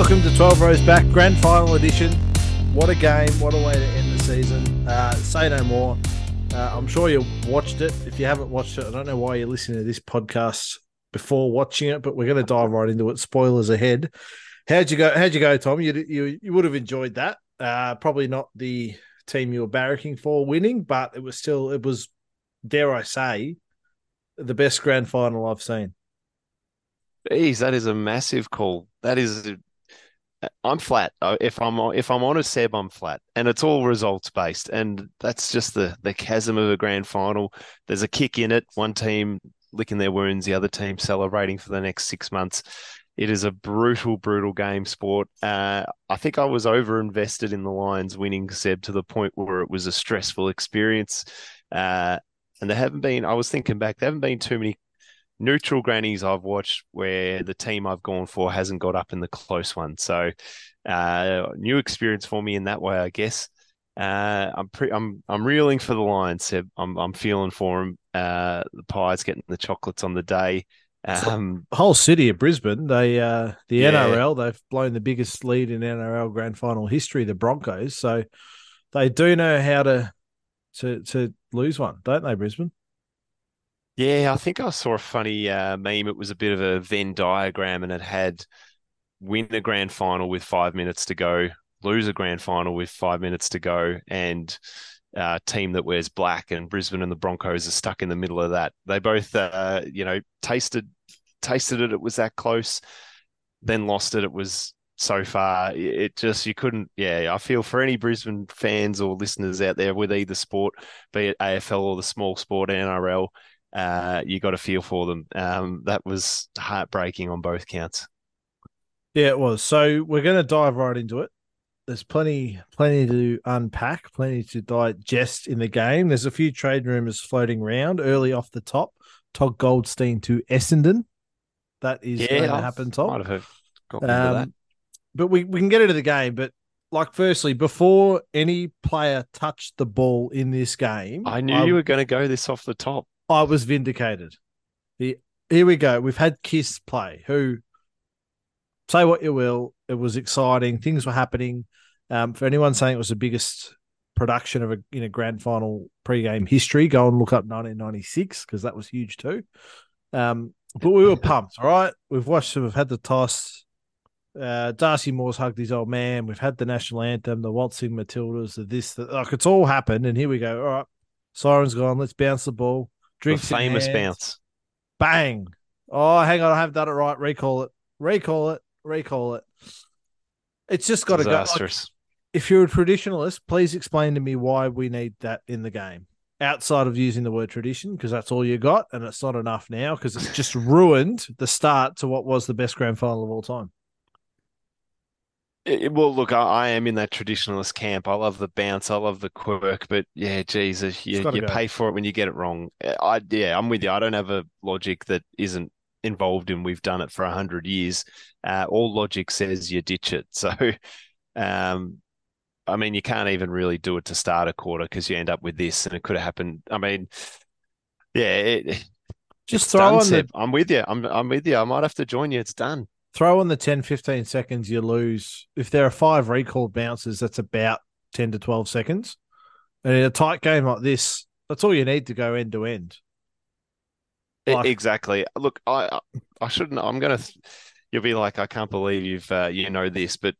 Welcome to 12 Rows Back, Grand Final Edition. What a game, what a way to end the season. Uh, say no more. Uh, I'm sure you watched it. If you haven't watched it, I don't know why you're listening to this podcast before watching it, but we're going to dive right into it. Spoilers ahead. How'd you go? How'd you go, Tom? You you, you would have enjoyed that. Uh, probably not the team you were barracking for winning, but it was still it was, dare I say, the best grand final I've seen. Jeez, that is a massive call. That is I'm flat. Uh, if I'm if I'm honest, Seb, I'm flat, and it's all results based, and that's just the the chasm of a grand final. There's a kick in it. One team licking their wounds, the other team celebrating for the next six months. It is a brutal, brutal game sport. Uh, I think I was over invested in the Lions winning, Seb, to the point where it was a stressful experience. Uh, and there haven't been. I was thinking back, there haven't been too many neutral grannies I've watched where the team I've gone for hasn't got up in the close one. So, uh, new experience for me in that way, I guess. Uh, I'm pre- I'm I'm reeling for the Lions. Seb. I'm I'm feeling for them. Uh, the Pies getting the chocolates on the day. Um, the whole city of Brisbane, they uh, the yeah. NRL, they've blown the biggest lead in NRL grand final history, the Broncos. So they do know how to to to lose one, don't they, Brisbane? Yeah, I think I saw a funny uh, meme. It was a bit of a Venn diagram, and it had win the grand final with five minutes to go, lose a grand final with five minutes to go, and uh, team that wears black. And Brisbane and the Broncos are stuck in the middle of that. They both, uh, you know, tasted tasted it. It was that close, then lost it. It was so far. It just you couldn't. Yeah, I feel for any Brisbane fans or listeners out there with either sport, be it AFL or the small sport NRL uh, you got a feel for them. Um, that was heartbreaking on both counts. Yeah, it was. So we're going to dive right into it. There's plenty, plenty to unpack, plenty to digest in the game. There's a few trade rumors floating around early off the top. Todd Goldstein to Essendon. That is yeah, going to happen, Tom. Might have got um, that. But we, we can get into the game. But like, firstly, before any player touched the ball in this game, I knew I, you were going to go this off the top. I was vindicated. The, here we go. We've had Kiss play, who, say what you will, it was exciting. Things were happening. Um, for anyone saying it was the biggest production of a in a grand final pre-game history, go and look up 1996 because that was huge too. Um, but we were pumped. All right, we've watched. We've had the toss. Uh, Darcy Moore's hugged his old man. We've had the national anthem, the waltzing Matildas, the this, the, like it's all happened. And here we go. All right, siren's gone. Let's bounce the ball. Drinks the famous bounce. Bang. Oh, hang on. I haven't done it right. Recall it. Recall it. Recall it. It's just got to go. Like, if you're a traditionalist, please explain to me why we need that in the game outside of using the word tradition because that's all you got and it's not enough now because it's just ruined the start to what was the best grand final of all time. It, well, look, I, I, am in that traditionalist camp. I love the bounce, I love the quirk, but yeah, Jesus, you, you pay for it when you get it wrong. I yeah, I'm with you. I don't have a logic that isn't involved in. We've done it for a hundred years. Uh, all logic says you ditch it. So, um, I mean, you can't even really do it to start a quarter because you end up with this, and it could have happened. I mean, yeah, it, just throw done, on the... I'm with you. I'm I'm with you. I might have to join you. It's done throw on the 10, 15 seconds you lose. If there are five recalled bounces, that's about 10 to 12 seconds. And in a tight game like this, that's all you need to go end to end. Like, exactly. Look, I I shouldn't. I'm gonna. You'll be like, I can't believe you've uh, you know this, but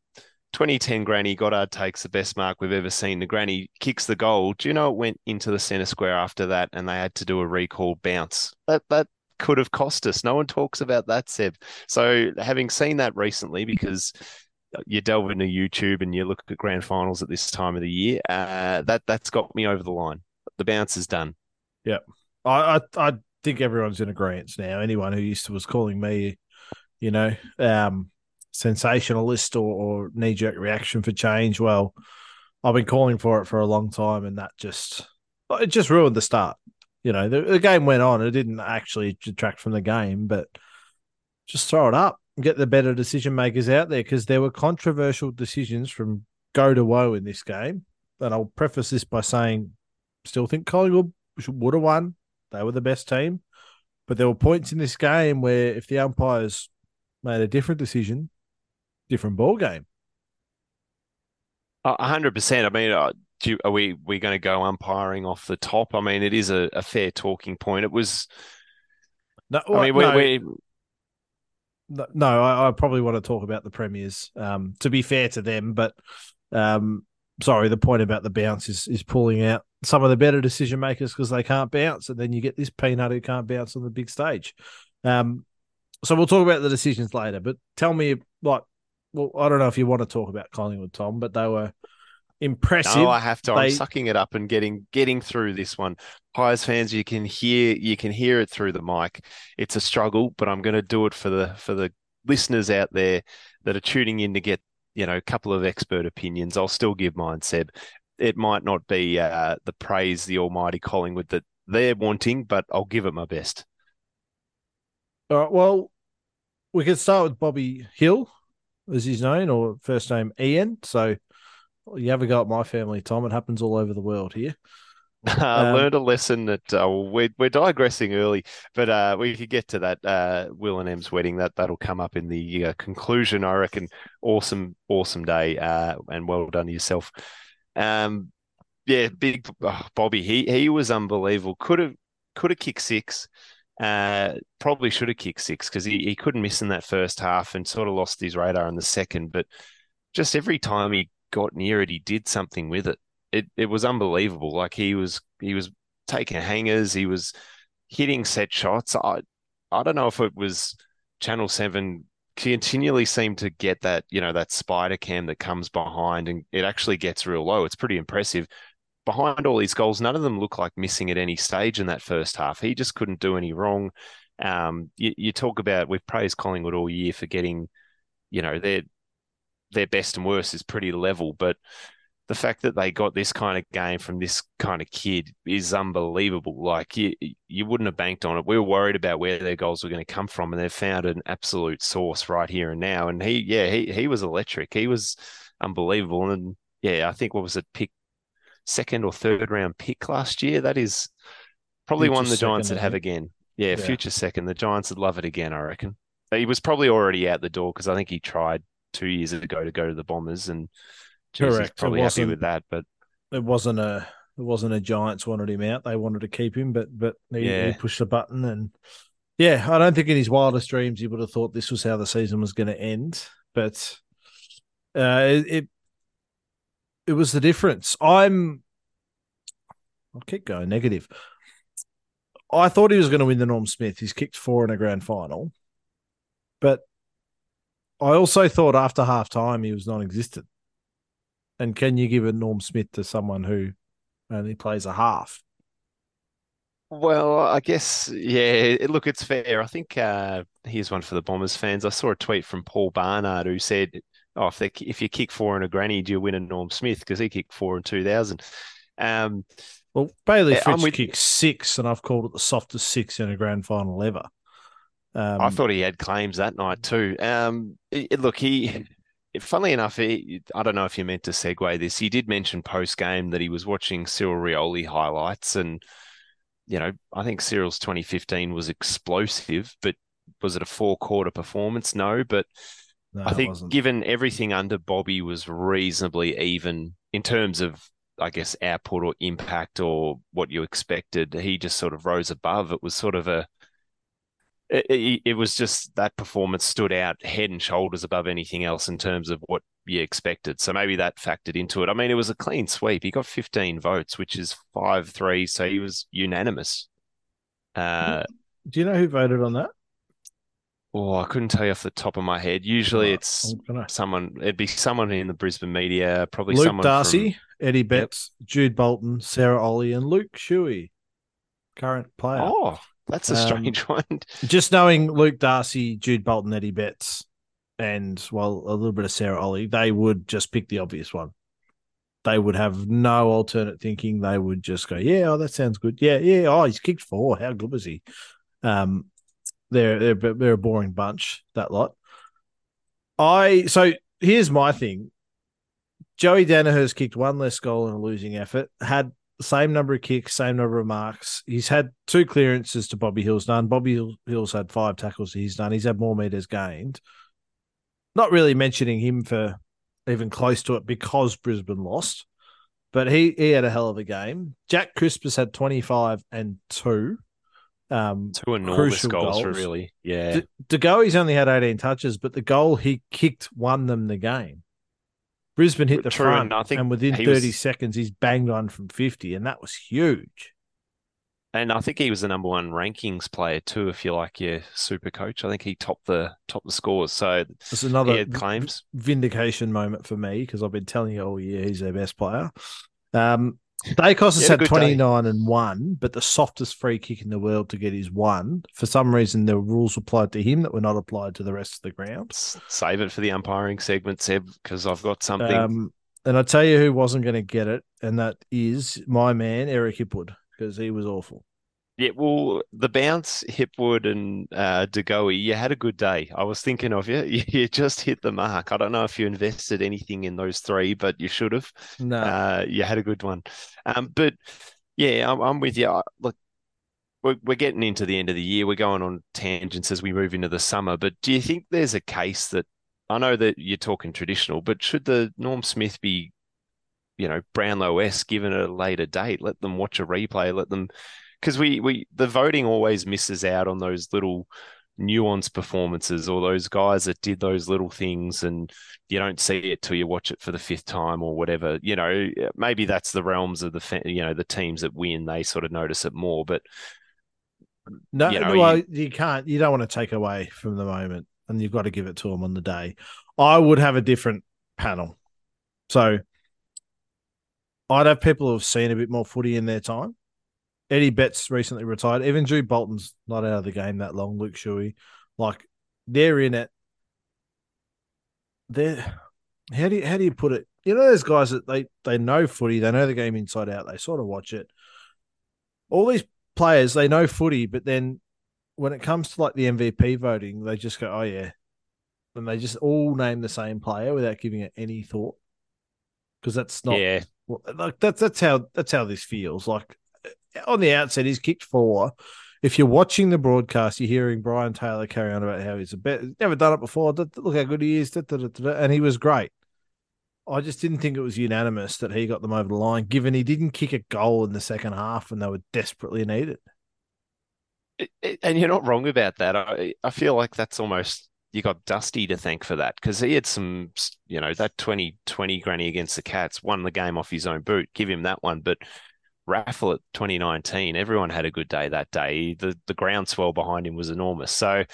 2010 Granny Goddard takes the best mark we've ever seen. The Granny kicks the goal. Do you know it went into the center square after that, and they had to do a recall bounce. That that could have cost us. No one talks about that, Seb. So having seen that recently, because you delve into YouTube and you look at grand finals at this time of the year, uh, that that's got me over the line. The bounce is done. Yeah, I I, I think everyone's in agreement now. Anyone who used to was calling me, you know, um, sensationalist or, or knee jerk reaction for change. Well, I've been calling for it for a long time, and that just it just ruined the start you know, the, the game went on. It didn't actually detract from the game, but just throw it up and get the better decision makers out there because there were controversial decisions from go to woe in this game. And I'll preface this by saying, still think Collingwood would have won. They were the best team. But there were points in this game where if the umpires made a different decision, different ball game. Hundred percent. I mean, uh, uh, you, are we we going to go umpiring off the top? I mean, it is a, a fair talking point. It was. No, I mean, we, no, we no I, I, probably want to talk about the premiers. Um, to be fair to them, but um, sorry, the point about the bounce is is pulling out some of the better decision makers because they can't bounce, and then you get this peanut who can't bounce on the big stage. Um, so we'll talk about the decisions later. But tell me, like, well, I don't know if you want to talk about Collingwood, Tom, but they were impressive. No, I have to. They... I'm sucking it up and getting getting through this one. Pies fans, you can hear you can hear it through the mic. It's a struggle, but I'm going to do it for the for the listeners out there that are tuning in to get you know a couple of expert opinions. I'll still give mine, Seb. It might not be uh, the praise the almighty Collingwood that they're wanting, but I'll give it my best. All right. Well, we can start with Bobby Hill, as he's known, or first name Ian. So you have a go at my family, Tom. It happens all over the world here. I um, learned a lesson that uh, we're, we're digressing early, but uh, we could get to that uh, Will and Em's wedding. That that'll come up in the uh, conclusion. I reckon. Awesome, awesome day, uh, and well done to yourself. Um, yeah, big oh, Bobby. He he was unbelievable. Could have could have kicked six. Uh, probably should have kicked six because he, he couldn't miss in that first half and sort of lost his radar in the second. But just every time he got near it, he did something with it. It it was unbelievable. Like he was he was taking hangers, he was hitting set shots. I I don't know if it was Channel Seven continually seemed to get that you know that spider cam that comes behind and it actually gets real low. It's pretty impressive. Behind all these goals, none of them look like missing at any stage in that first half. He just couldn't do any wrong. Um, you, you talk about we've praised Collingwood all year for getting, you know, their their best and worst is pretty level, but the fact that they got this kind of game from this kind of kid is unbelievable. Like you, you wouldn't have banked on it. We were worried about where their goals were going to come from, and they've found an absolute source right here and now. And he, yeah, he he was electric. He was unbelievable. And yeah, I think what was it, pick second or third round pick last year? That is probably future one the Giants would have again. Yeah, yeah, future second. The Giants would love it again, I reckon. He was probably already out the door because I think he tried two years ago to go to the Bombers, and geez, Correct. probably happy with that. But it wasn't a it wasn't a Giants wanted him out; they wanted to keep him, but but he, yeah. he pushed the button, and yeah, I don't think in his wildest dreams he would have thought this was how the season was going to end. But uh, it, it it was the difference. I'm I'll keep going negative. I thought he was going to win the Norm Smith. He's kicked four in a grand final, but I also thought after half time he was non existent. And can you give a Norm Smith to someone who only plays a half? Well, I guess, yeah, look, it's fair. I think uh, here's one for the Bombers fans. I saw a tweet from Paul Barnard who said, Oh, if, they, if you kick four in a granny, do you win a Norm Smith? Because he kicked four in 2000. Um, well, Bayley Fritsch with... kicked six, and I've called it the softest six in a grand final ever. Um, I thought he had claims that night too. Um, it, look, he, funnily enough, he, I don't know if you meant to segue this. He did mention post game that he was watching Cyril Rioli highlights, and you know, I think Cyril's 2015 was explosive, but was it a four quarter performance? No, but no, I think given everything under Bobby was reasonably even in terms of I guess output or impact or what you expected. He just sort of rose above. It was sort of a it, it, was just that performance stood out head and shoulders above anything else in terms of what you expected. So maybe that factored into it. I mean, it was a clean sweep. He got 15 votes, which is 5 3. So he was unanimous. Uh, Do you know who voted on that? Oh, I couldn't tell you off the top of my head. Usually it's someone, it'd be someone in the Brisbane media, probably Luke someone Darcy, from... Eddie Betts, yep. Jude Bolton, Cyril Rioli, and Luke Shuey, current player. Oh, that's a um, strange one. just knowing Luke Darcy, Jude Bolton, Eddie Betts, and well, a little bit of Cyril Rioli, they would just pick the obvious one. They would have no alternate thinking. They would just go, "Yeah, oh, that sounds good. Yeah, yeah. Oh, he's kicked four. How good was he?" Um, they're they're they're a boring bunch. That lot. I so here's my thing. Joey Daniher's kicked one less goal in a losing effort. Had same number of kicks, same number of marks. He's had two clearances to Bobby Hill's none. Bobby Hill's had five tackles he's done. He's had more meters gained. not really mentioning him for even close to it because Brisbane lost, but he he had a hell of a game. Jack Crisp's had twenty five and two. Um, Two enormous crucial goals, goals. really. Yeah. De Goey's only had 18 touches, but the goal he kicked won them the game. Brisbane hit the True, front, and I within he 30 was- seconds, he's banged on from 50, and that was huge. And I think he was the number one rankings player too, if you like your super coach. I think he topped the top the scores. So It's another claims. vindication moment for me because I've been telling you all year he's their best player. Um, Daicos has had a had good day. 29 and one, but the softest free kick in the world to get his one. For some reason, the rules applied to him that were not applied to the rest of the ground. Save it for the umpiring segment, Seb, because I've got something. Um, and I tell you who wasn't going to get it, and that is my man Eric Hipwood because he was awful. Yeah, well, the bounce, Hipwood and uh, De Goey, you had a good day. I was thinking of you. You you just hit the mark. I don't know if you invested anything in those three, but you should have. No, Uh, you had a good one. Um, but yeah, I'm, I'm with you. I- Look, we're, we're getting into the end of the year. We're going on tangents as we move into the summer. But do you think there's a case that I know that you're talking traditional, but should the Norm Smith be, you know, Brownlow S given a later date? Let them watch a replay. Let them, because we we the voting always misses out on those little nuanced performances or those guys that did those little things and you don't see it till you watch it for the fifth time or whatever you know maybe that's the realms of the you know the teams that win they sort of notice it more but no, you know, well, you- you, can't. You don't want to take away from the moment, and you've got to give it to them on the day. I would have a different panel, so I'd have people who've seen a bit more footy in their time. Eddie Betts recently retired. Even Jude Bolton's not out of the game that long. Luke Shuey, like they're in it. They're how do you how do you put it? You know, those guys that they they know footy, they know the game inside out. They sort of watch it. All these players, they know footy, but then when it comes to like the MVP voting, they just go, "Oh yeah," and they just all name the same player without giving it any thought. Because that's not yeah well, like that's that's how that's how this feels. Like on the outset, he's kicked four. If you're watching the broadcast, you're hearing Brian Taylor carry on about how he's a bet, never done it before. Look how good he is, and he was great. I just didn't think it was unanimous that he got them over the line, given he didn't kick a goal in the second half when they were desperately needed. And you're not wrong about that I, I feel like that's almost you got Dusty to thank for that because he had some you know that 2020 granny against the Cats won the game off his own boot give him that one but Raffle at 2019 everyone had a good day that day the the groundswell behind him was enormous so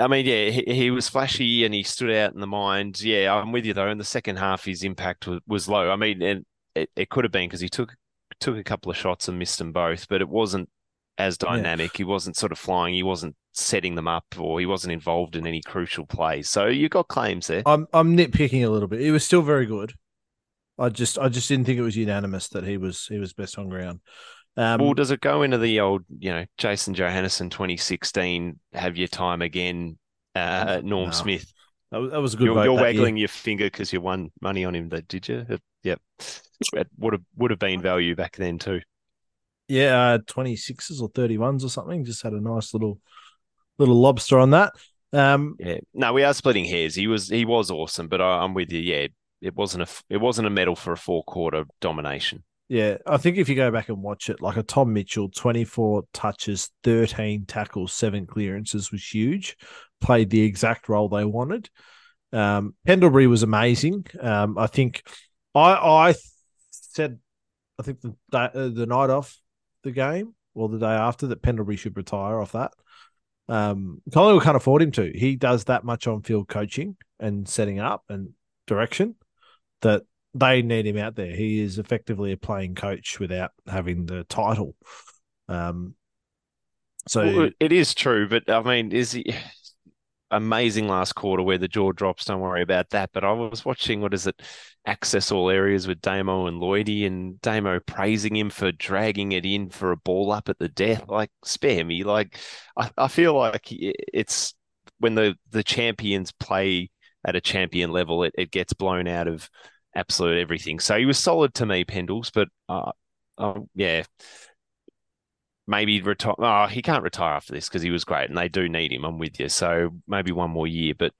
I mean, yeah, he, he was flashy and he stood out in the mind. Yeah, I'm with you though. In the second half, his impact was, was low. I mean, and it, it could have been because he took took a couple of shots and missed them both, but it wasn't as Yeah. dynamic. He wasn't sort of flying. He wasn't setting them up, or he wasn't involved in any crucial plays. So you got claims there. I'm I'm nitpicking a little bit. He was still very good. I just I just didn't think it was unanimous that he was he was best on ground. Um, well, does it go into the old, you know, Jason Johannisen 2016? Have your time again, uh, Norm No. Smith. that was, that was a good You're, you're that year. waggling your finger because you won money on him. That did you? It- Yep. It would have would have been value back then too. Yeah, uh, 26s or 31s or something. Just had a nice little little lobster on that. Um, Yeah. No, we are splitting hairs. He was he was awesome, but I, I'm with you. Yeah, it wasn't a it wasn't a medal for a four quarter domination. yeah, I think if you go back and watch it, like a Tom Mitchell, 24 touches, 13 tackles, seven clearances was huge. Played the exact role they wanted. Um, Pendlebury was amazing. Um, I think I I said I think the uh, the night off the game or the day after that Pendlebury should retire off that. Um, Collingwood can't afford him to. He does that much on field coaching and setting up and direction that they need him out there. He is effectively a playing coach without having the title. Um, so Well, it is true, but I mean, is he amazing last quarter where the jaw drops? Don't worry about that. But I was watching what is it, access all areas with Damo and Lloydie, and Damo praising him for dragging it in for a ball up at the death. Like spare me. Like I, I feel like it's when the the champions play at a champion level, it, it gets blown out of absolute everything. So he was solid to me, Pendles, but uh, uh, yeah maybe retire. Oh, he can't retire after this because he was great, and they do need him. I'm with you. So maybe one more year, but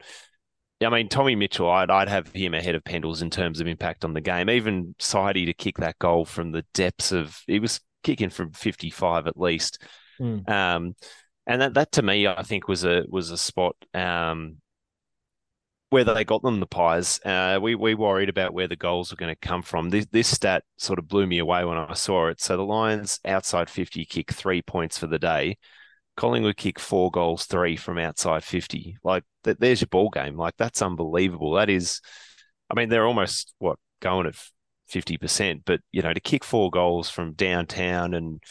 I mean, Tommy Mitchell, I'd, I'd have him ahead of Pendles in terms of impact on the game. Even Sidey to kick that goal from the depths of, he was kicking from 55 at least. Mm. Um, and that, that to me, I think was a was a spot um, where they got them the pies. Uh, we we worried about where the goals were going to come from. This this stat sort of blew me away when I saw it. So the Lions outside 50 kick three points for the day. Collingwood kick four goals, three from outside 50. Like, th- there's your ball game. Like, that's unbelievable. That is, I mean, they're almost, what, going at 50%, but, you know, to kick four goals from downtown and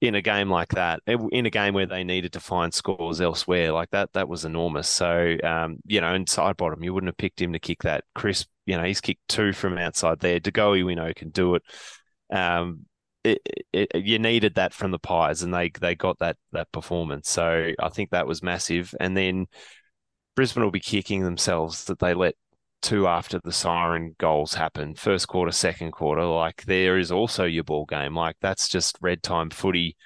in a game like that, in a game where they needed to find scores elsewhere, like that, that was enormous. So, um, you know, and Sidebottom, you wouldn't have picked him to kick that. Chris, you know, he's kicked two from outside there. De Goey, we know, can do it. Um, it, it, you needed that from the Pies, and they they got that that performance. So I think that was massive. And then Brisbane will be kicking themselves that they let two after the siren goals happen, first quarter, second quarter. Like there is also your ball game. Like that's just red time footy.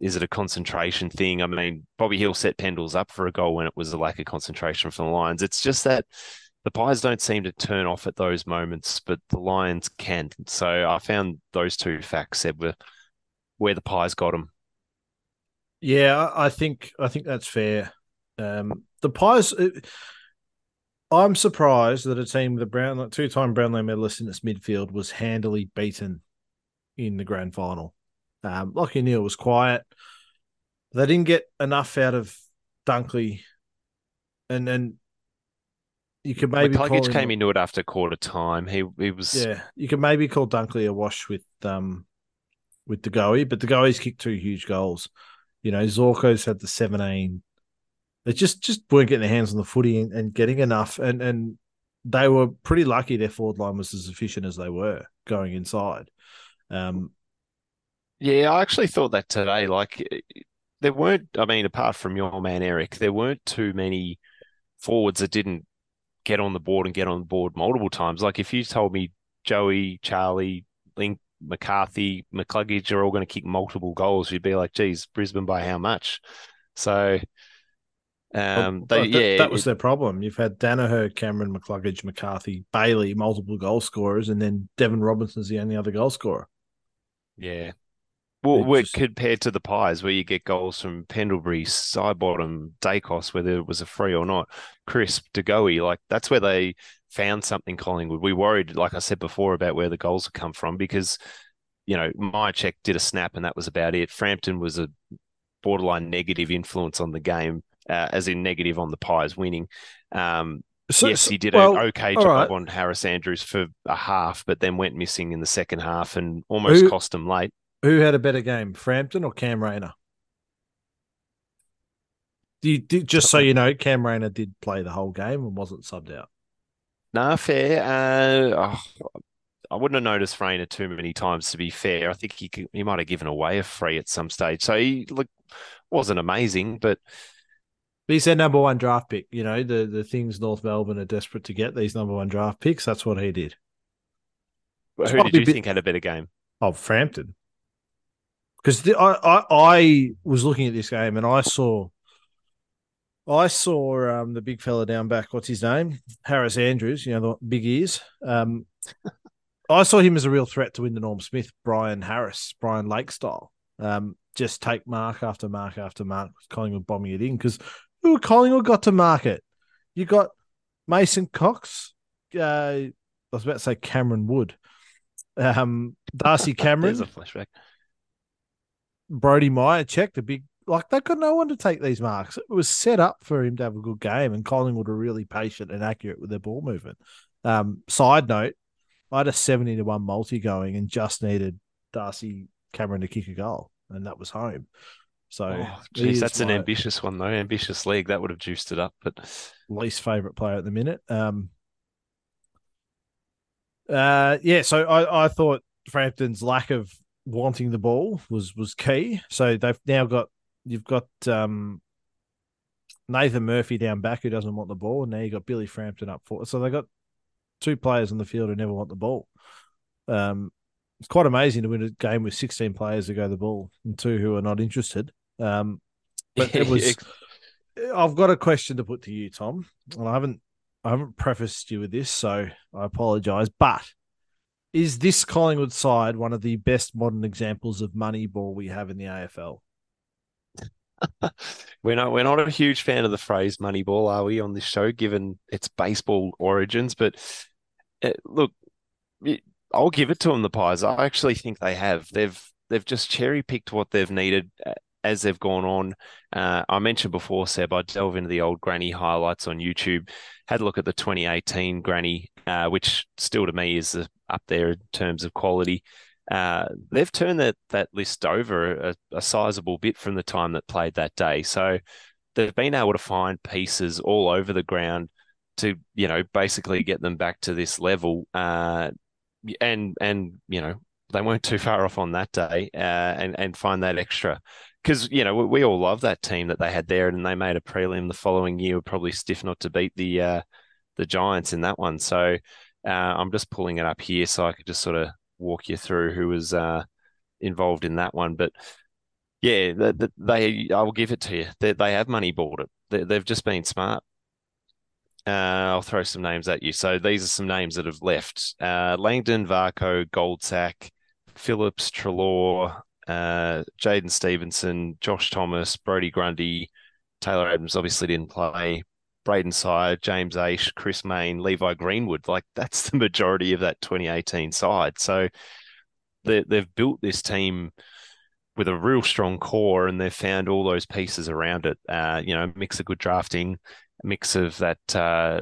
Is it a concentration thing? I mean, Bobby Hill set Pendles up for a goal when it was a lack of concentration from the Lions. It's just that the Pies don't seem to turn off at those moments, but the Lions can. So I found those two facts said were where the Pies got them. Yeah, I think I think that's fair. Um, the Pies. I'm surprised that a team with a Brown two-time Brownlow medalist in its midfield was handily beaten in the grand final. Um, Lachie Neale was quiet. They didn't get enough out of Dunkley, and and you could maybe McCluggage came into it after quarter time. He he was yeah. You could maybe call Dunkley a wash with um with De Goey, but De Goey's kicked two huge goals. You know, Zorko's had the seventeen. They just just weren't getting their hands on the footy and, and getting enough, and and they were pretty lucky their forward line was as efficient as they were going inside. Um, yeah, I actually thought that today. Like there weren't. I mean, apart from your man Eric, there weren't too many forwards that didn't get on the board and get on the board multiple times. Like if you told me Joey, Charlie, Link, McCarthy, McCluggage are all going to kick multiple goals, you'd be like, geez, Brisbane by how much? So, um, well, they, that, yeah, that was it, their problem. You've had Daniher, Cameron, McCluggage, McCarthy, Bailey, multiple goal scorers, and then Deven Robertson's the only other goal scorer. Yeah, well, we're just... compared to the Pies, where you get goals from Pendlebury, Sidebottom, Daicos, whether it was a free or not, Crisp, De Goey, like that's where they found something Collingwood. We worried, like I said before, about where the goals would come from because, you know, Mihocek did a snap and that was about it. Frampton was a borderline negative influence on the game, uh, as in negative on the Pies winning. Um, so, yes, he did well, an okay job right. on Harris Andrews for a half, but then went missing in the second half and almost Who, cost him late. Who had a better game, Frampton or Cam Rayner? You, just so you know, Cam Rayner did play the whole game and wasn't subbed out. No, fair. Uh, oh, I wouldn't have noticed Rayner too many times. To be fair, I think he could, he might have given away a free at some stage. So he look wasn't amazing, but he's their number one draft pick. You know the the things North Melbourne are desperate to get these number one draft picks. That's what he did. who did you bit... think had a better game? Oh, Frampton because I, I, I was looking at this game and I saw I saw um, the big fella down back. What's his name? Harris Andrews. You know the big ears. Um, I saw him as a real threat to win the Norm Smith, Brian Harris, Brian Lake style. Um, just take mark after mark after mark. Collingwood bombing it in because who Collingwood got to market? You got Mason Cox. Uh, I was about to say Cameron Wood. Um, Darcy Cameron. There's a flashback. Brody Meyer checked the big like they've got no one to take these marks. It was set up for him to have a good game, and Collingwood are really patient and accurate with their ball movement. Um, side note, I had a seventy to one multi going and just needed Darcy Cameron to kick a goal, and that was home. So, oh, geez, that's an ambitious one though. Ambitious league that would have juiced it up, but least favorite player at the minute. Um, uh, yeah. So I, I thought Frampton's lack of wanting the ball was was key. So they've now got you've got um, Nathan Murphy down back who doesn't want the ball, and now you got Billy Frampton up for. So they got two players on the field who never want the ball. Um, it's quite amazing to win a game with 16 players who go the ball and two who are not interested. Um, but it was. I've got a question to put to you, Tom, and I haven't I haven't prefaced you with this, so I apologise. But is this Collingwood side one of the best modern examples of money ball we have in the AFL? we're not we're not a huge fan of the phrase "moneyball," are we, on this show? Given its baseball origins, but uh, look, I'll give it to them. The Pies. I actually think they have. They've they've just cherry picked what they've needed uh, as they've gone on. Uh, I mentioned before, Seb, I delve into the old Granny highlights on YouTube. Had a look at the 2018 Granny, uh, which still to me is up there in terms of quality. Uh, they've turned that that list over a, a sizable bit from the time that played that day. So they've been able to find pieces all over the ground to you know basically get them back to this level. Uh, and and you know they weren't too far off on that day, uh, and and find that extra because you know we, all love that team that they had there, and they made a prelim the following year. Probably stiff not to beat the uh, the Giants in that one. So uh, I'm just pulling it up here so I could just sort of walk you through who was uh, involved in that one. But yeah, they, they I'll give it to you. They, they have money bought it. They, they've just been smart. Uh, I'll throw some names at you. So these are some names that have left: uh, Langdon, Varcoe, Goldsack, Phillips, Treloar, uh, Jaidyn Stephenson, Josh Thomas, Brodie Grundy, Taylor Adams obviously didn't play. Brayden Sier, James Aish, Chris Mayne, Levi Greenwood. Like that's the majority of that 2018 side. So they, they've built this team with a real strong core and they've found all those pieces around it. Uh, you know, mix of good drafting, a mix of that uh,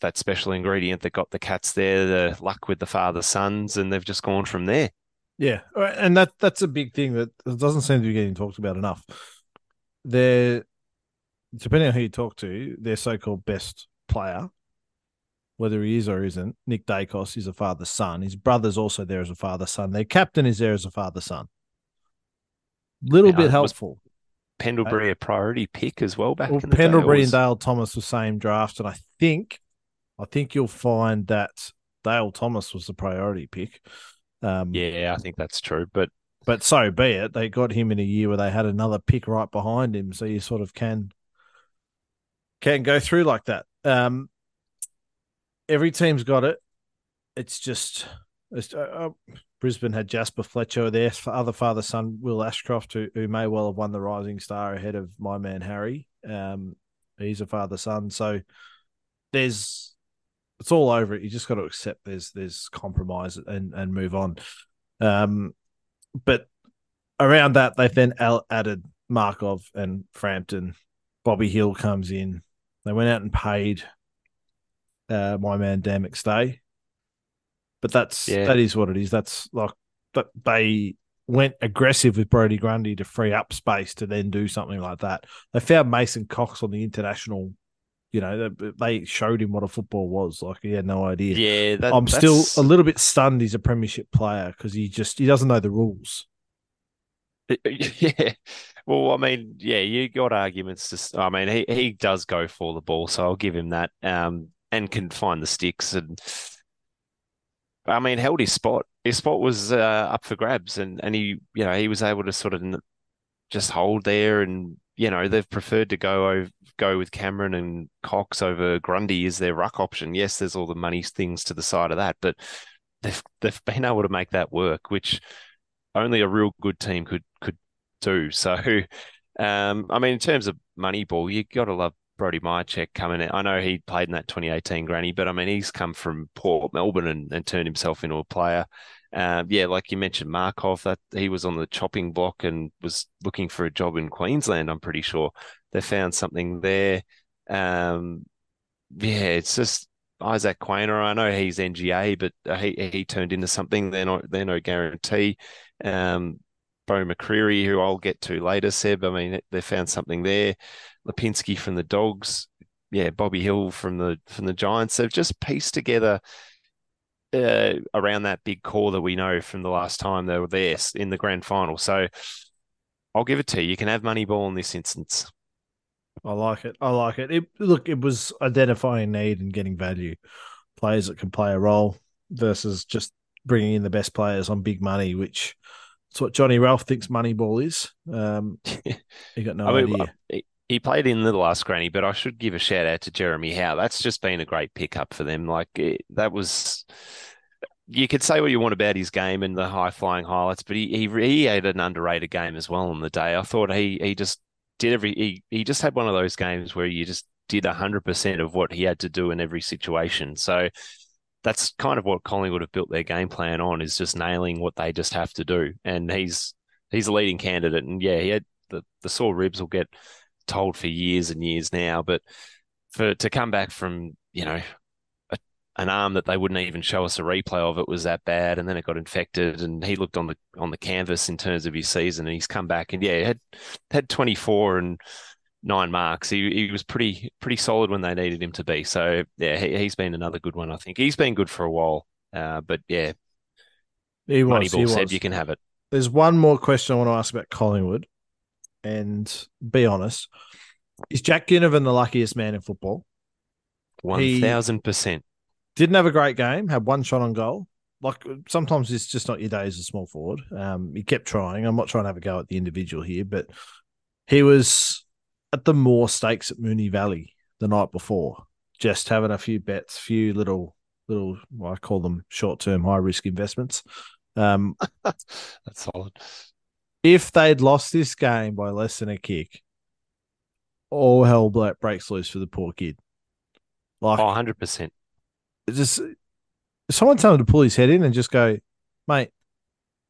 that special ingredient that got the cats there, the luck with the father sons, and they've just gone from there. Yeah, and that that's a big thing that doesn't seem to be getting talked about enough. They're depending on who you talk to, their so-called best player, whether he is or isn't, Nick Daicos is a father son. His brother's also there as a father son. Their captain is there as a father son. Little yeah, bit helpful. Pendlebury a priority pick as well back well, in the Pendlebury day, and Dale Thomas the same draft, and I think, I think you'll find that Dale Thomas was the priority pick. Um, yeah, I think that's true, but but so be it. They got him in a year where they had another pick right behind him, so you sort of can can go through like that. Um, every team's got it. It's just it's, uh, uh, Brisbane had Jasper Fletcher there, for other father son Will Ashcroft, who, who may well have won the Rising Star ahead of my man Harry. Um, he's a father son, so there's it's all over it. You just got to accept there's there's compromise and and move on. Um, but around that, they've then added Markov and Frampton. Bobby Hill comes in. They went out and paid uh, my man Dan McStay. But that's yeah. that is what it is. That's like that they went aggressive with Brodie Grundy to free up space to then do something like that. They found Mason Cox on the international. You know, they showed him what a football was. Like he had no idea. Yeah, that, I'm that's... still a little bit stunned. He's a premiership player because he just he doesn't know the rules. Yeah. Well, I mean, yeah, you got arguments to. I mean, he he does go for the ball, so I'll give him that. Um, and can find the sticks and. I mean, held his spot. His spot was uh, up for grabs, and and he, you know, he was able to sort of just hold there, and you know, they've preferred to go over, go with Cameron and Cox over Grundy as their ruck option. Yes, there's all the money things to the side of that, but they've they've been able to make that work, which only a real good team could could do. So, um, I mean, in terms of Moneyball, you got to love Brody Mihocek coming in. I know he played in that 2018 granny, but I mean, he's come from Port Melbourne and, and turned himself into a player. Um, yeah, like you mentioned, Markov, that he was on the chopping block and was looking for a job in Queensland. I'm pretty sure they found something there. Um, yeah, it's just Isaac Quaynor. I know he's NGA, but he he turned into something. They're not they're no guarantee. Um, Beau McCreery, who I'll get to later, Seb. I mean, they found something there. Lipinski from the Dogs, yeah, Bobby Hill from the from the Giants. They've just pieced together uh, around that big core that we know from the last time they were there in the grand final. So I'll give it to you. You can have Moneyball in this instance. I like it. I like it. it. Look, it was identifying need and getting value. Players that can play a role versus just bringing in the best players on big money, which it's what Johnny Ralph thinks Moneyball is. Um, he got no I mean, idea. He played in the last granny, but I should give a shout out to Jeremy Howe. That's just been a great pickup for them. Like it, that was, you could say what you want about his game and the high flying highlights, but he, he he had an underrated game as well on the day. I thought he he just did every he he just had one of those games where you just did hundred percent of what he had to do in every situation. So that's kind of what Collingwood have built their game plan on is just nailing what they just have to do. And he's he's a leading candidate. And yeah, he had the, the sore ribs will get told for years and years now, but for to come back from, you know, a, an arm that they wouldn't even show us a replay of it was that bad and then it got infected and he looked on the on the canvas in terms of his season and he's come back and yeah, had had 24 and nine marks. He he was pretty pretty solid when they needed him to be. So yeah, he, has been another good one. I think he's been good for a while. Uh, but yeah, he was. Moneyball he said was. you can have it. There's one more question I want to ask about Collingwood, and be honest, is Jack Ginnivan the luckiest man in football? One thousand percent. Didn't have a great game. Had one shot on goal. Like sometimes it's just not your day as a small forward. Um, he kept trying. I'm not trying to have a go at the individual here, but he was at the Moir Stakes at Moonee Valley the night before, just having a few bets, few little little well, I call them short term high risk investments. Um, That's solid. If they'd lost this game by less than a kick, all hell breaks loose for the poor kid. Like, oh, 100%. Just someone tell him to pull his head in and just go, mate,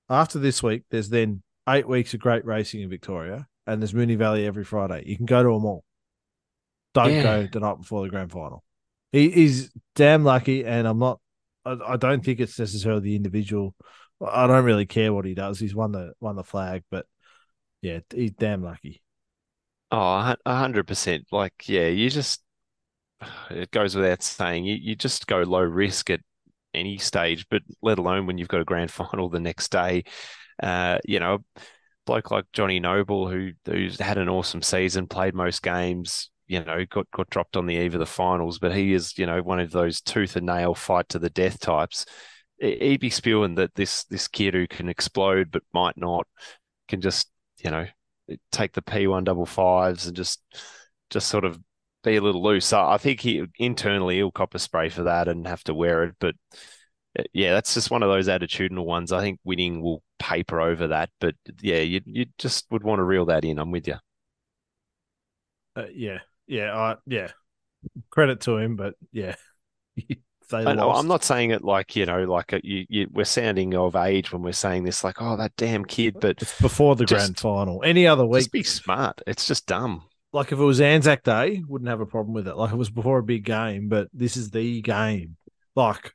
after this week, there's then eight weeks of great racing in Victoria and there's Moonee Valley every Friday. You can go to them all. Don't yeah. go the night before the grand final. He, he's damn lucky, and I'm not. I, I, don't think it's necessarily the individual. I don't really care what he does. He's won the won the flag, but yeah, he's damn lucky. Oh, a hundred percent. Like, yeah, you just it goes without saying you you just go low risk at any stage, but let alone when you've got a grand final the next day. Uh, you know, bloke like Johnny Noble, who who's had an awesome season, played most games, you know, got got dropped on the eve of the finals, but he is, you know, one of those tooth and nail fight to the death types. He'd be spewing that this this kid who can explode but might not can just, you know, take the P one double fives and just just sort of be a little loose. So I think he internally he'll cop a spray for that and have to wear it, but yeah, that's just one of those attitudinal ones. I think winning will paper over that, but yeah, you you just would want to reel that in. I'm with you. Uh, yeah, yeah, I yeah. Credit to him, but yeah, they I'm not saying it like you know, like a, you, you, we're sounding of age when we're saying this, like oh that damn kid. But it's before the just, grand final. Any other week, just be smart. It's just dumb. Like if it was Anzac Day, wouldn't have a problem with it. Like it was before a big game, but this is the game. Like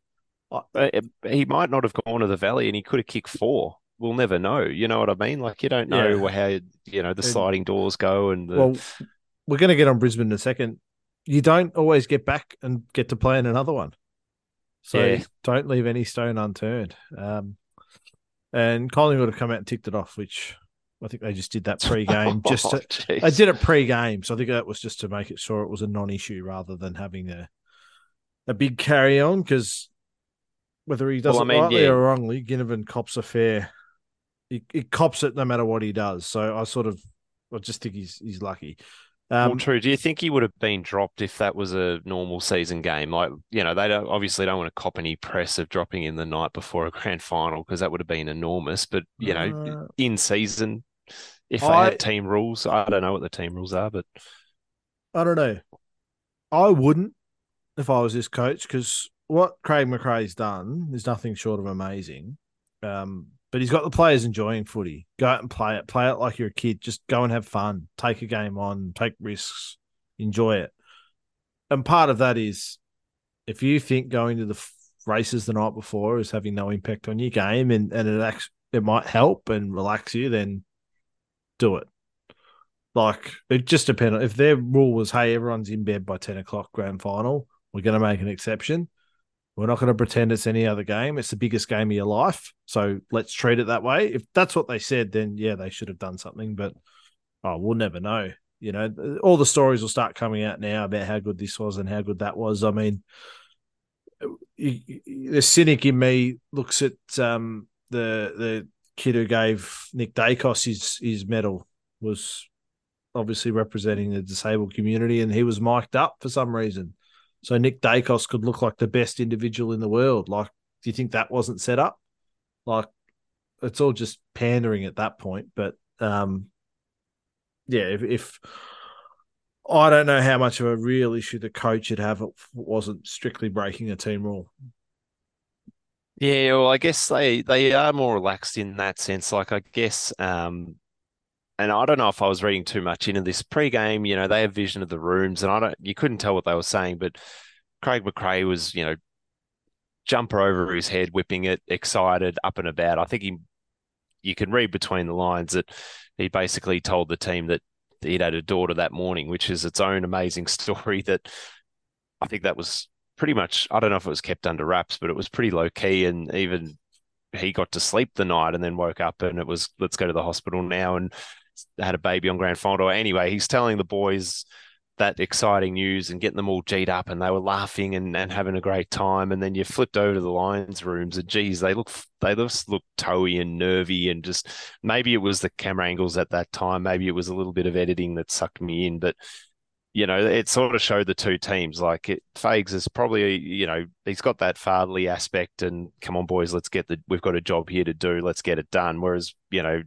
uh, he might not have gone to the valley and he could have kicked four. We'll never know. You know what I mean? Like you don't know yeah. how you know the sliding doors go and the... well, we're going to get on Brisbane in a second. You don't always get back and get to play in another one, so yeah. don't leave any stone unturned. Um, and Collingwood have come out and ticked it off, which I think they just did that pre-game. just to, oh, they did it pre-game, so I think that was just to make it sure it was a non-issue rather than having a a big carry on because whether he does well, it I mean, rightly yeah. or wrongly, Ginnivan cops a fair. He, he, cops it no matter what he does. So I sort of, I just think he's he's lucky. Um, well, true. Do you think he would have been dropped if that was a normal season game? Like, you know, they don't obviously don't want to cop any press of dropping in the night before a grand final because that would have been enormous. But you know, uh, in season, if they I, had team rules, I don't know what the team rules are, but I don't know. I wouldn't if I was this coach because what Craig McRae's done is nothing short of amazing. Um, but he's got the players enjoying footy. Go out and play it. Play it like you're a kid. Just go and have fun. Take a game on. Take risks. Enjoy it. And part of that is if you think going to the races the night before is having no impact on your game and, and it actually it might help and relax you, then do it. Like it just depends. If their rule was, hey, everyone's in bed by ten o'clock grand final, we're going to make an exception. We're not going to pretend it's any other game. It's the biggest game of your life. So let's treat it that way. If that's what they said, then yeah, they should have done something. But oh, we'll never know. You know, all the stories will start coming out now about how good this was and how good that was. I mean, the cynic in me looks at um, the the kid who gave Nick Daicos his his medal was obviously representing the disabled community, and he was mic'd up for some reason. So Nick Daicos could look like the best individual in the world. Like, do you think that wasn't set up? Like, it's all just pandering at that point. But um, yeah, if, if I don't know how much of a real issue the coach would have it wasn't strictly breaking a team rule. Yeah, well, I guess they they are more relaxed in that sense. Like, I guess, um, and I don't know if I was reading too much into this pre-game. You know, they have vision of the rooms, and I don't, you couldn't tell what they were saying, but Craig McRae was, you know, jumper over his head, whipping it, excited, up and about. I think he, you can read between the lines that he basically told the team that he'd had a daughter that morning, which is its own amazing story. That I think that was pretty much I don't know if it was kept under wraps, but it was pretty low key, and even he got to sleep the night and then woke up and it was let's go to the hospital now and had a baby on grand final. Anyway, he's telling the boys that exciting news and getting them all G'd up and they were laughing and, and having a great time. And then you flipped over to the Lions rooms and geez, they look they just look toey and nervy and just maybe it was the camera angles at that time, maybe it was a little bit of editing that sucked me in, but you know, it sort of showed the two teams. Like it, Fags is probably, you know, he's got that fatherly aspect, and come on, boys, let's get the. We've got a job here to do. Let's get it done. Whereas, you know,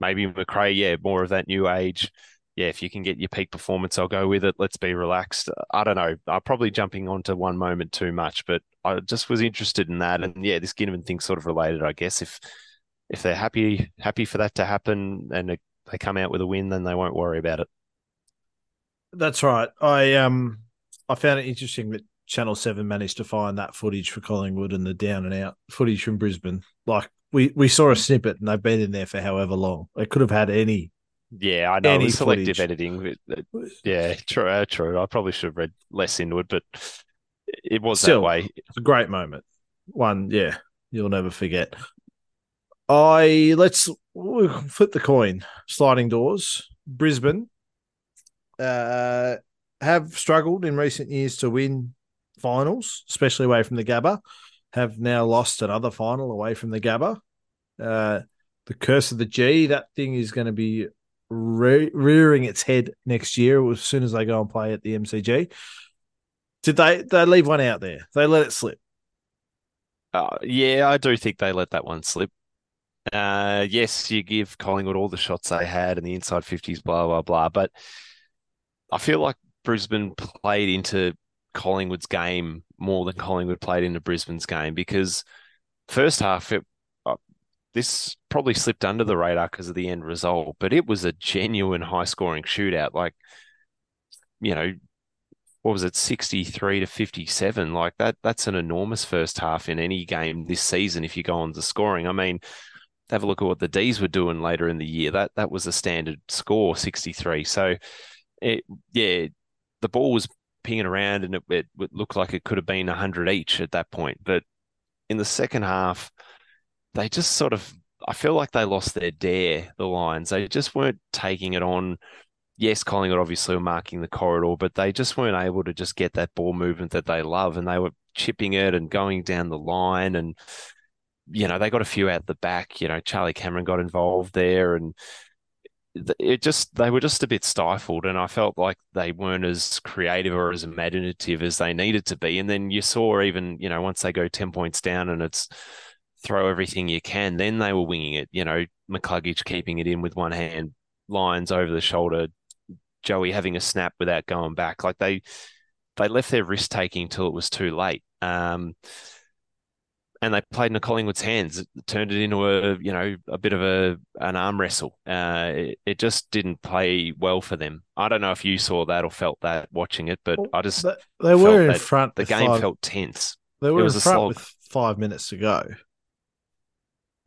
maybe McRae, yeah, more of that new age. Yeah, if you can get your peak performance, I'll go with it. Let's be relaxed. I don't know. I'm probably jumping onto one moment too much, but I just was interested in that. And yeah, this Ginnivan thing sort of related, I guess. If if they're happy happy for that to happen and they come out with a win, then they won't worry about it. That's right. I um I found it interesting that Channel Seven managed to find that footage for Collingwood and the down and out footage from Brisbane. Like we we saw a snippet and they've been in there for however long. They could have had any. Yeah, I know. Any selective footage. editing. Yeah, true. Uh, true. I probably should have read less into it, but it was Still, that way. It's a great moment. One, yeah, you'll never forget. I let's flip the coin. Sliding doors. Brisbane uh, have struggled in recent years to win finals, especially away from the Gabba. Have now lost another final away from the Gabba. Uh, the curse of the G, that thing is going to be re- rearing its head next year as soon as they go and play at the MCG. Did they they leave one out there? They let it slip. Uh, yeah, I do think they let that one slip. Uh, yes, you give Collingwood all the shots they had and the inside 50s, blah, blah, blah. But I feel like Brisbane played into Collingwood's game more than Collingwood played into Brisbane's game because first half it uh, this probably slipped under the radar because of the end result, but it was a genuine high scoring shootout. Like, you know, what was it, 63 to 57? Like that, that's an enormous first half in any game this season if you go on to scoring. I mean, have a look at what the D's were doing later in the year. That that was a standard score, 63. So it, yeah, the ball was pinging around and it, it, looked like it could have been 100 each at that point. But in the second half, they just sort of, I feel like they lost their dare, the Lions. They just weren't taking it on. Yes, Collingwood obviously were marking the corridor, but they just weren't able to just get that ball movement that they love. And they were chipping it and going down the line. And, you know, they got a few out the back. You know, Charlie Cameron got involved there. And, it just they were just a bit stifled and i felt like they weren't as creative or as imaginative as they needed to be. And then you saw even you know once they go 10 points down and it's throw everything you can then they were winging it you know mccluggage keeping it in with one hand lines over the shoulder joey having a snap without going back. Like they they left their risk taking until it was too late. Um, and they played into Collingwood's hands. It turned it into a you know a bit of a an arm wrestle. Uh, it, it, just didn't play well for them. I don't know if you saw that or felt that watching it, but well, I just they were in front. The game five, felt tense. They were in front with five minutes to go.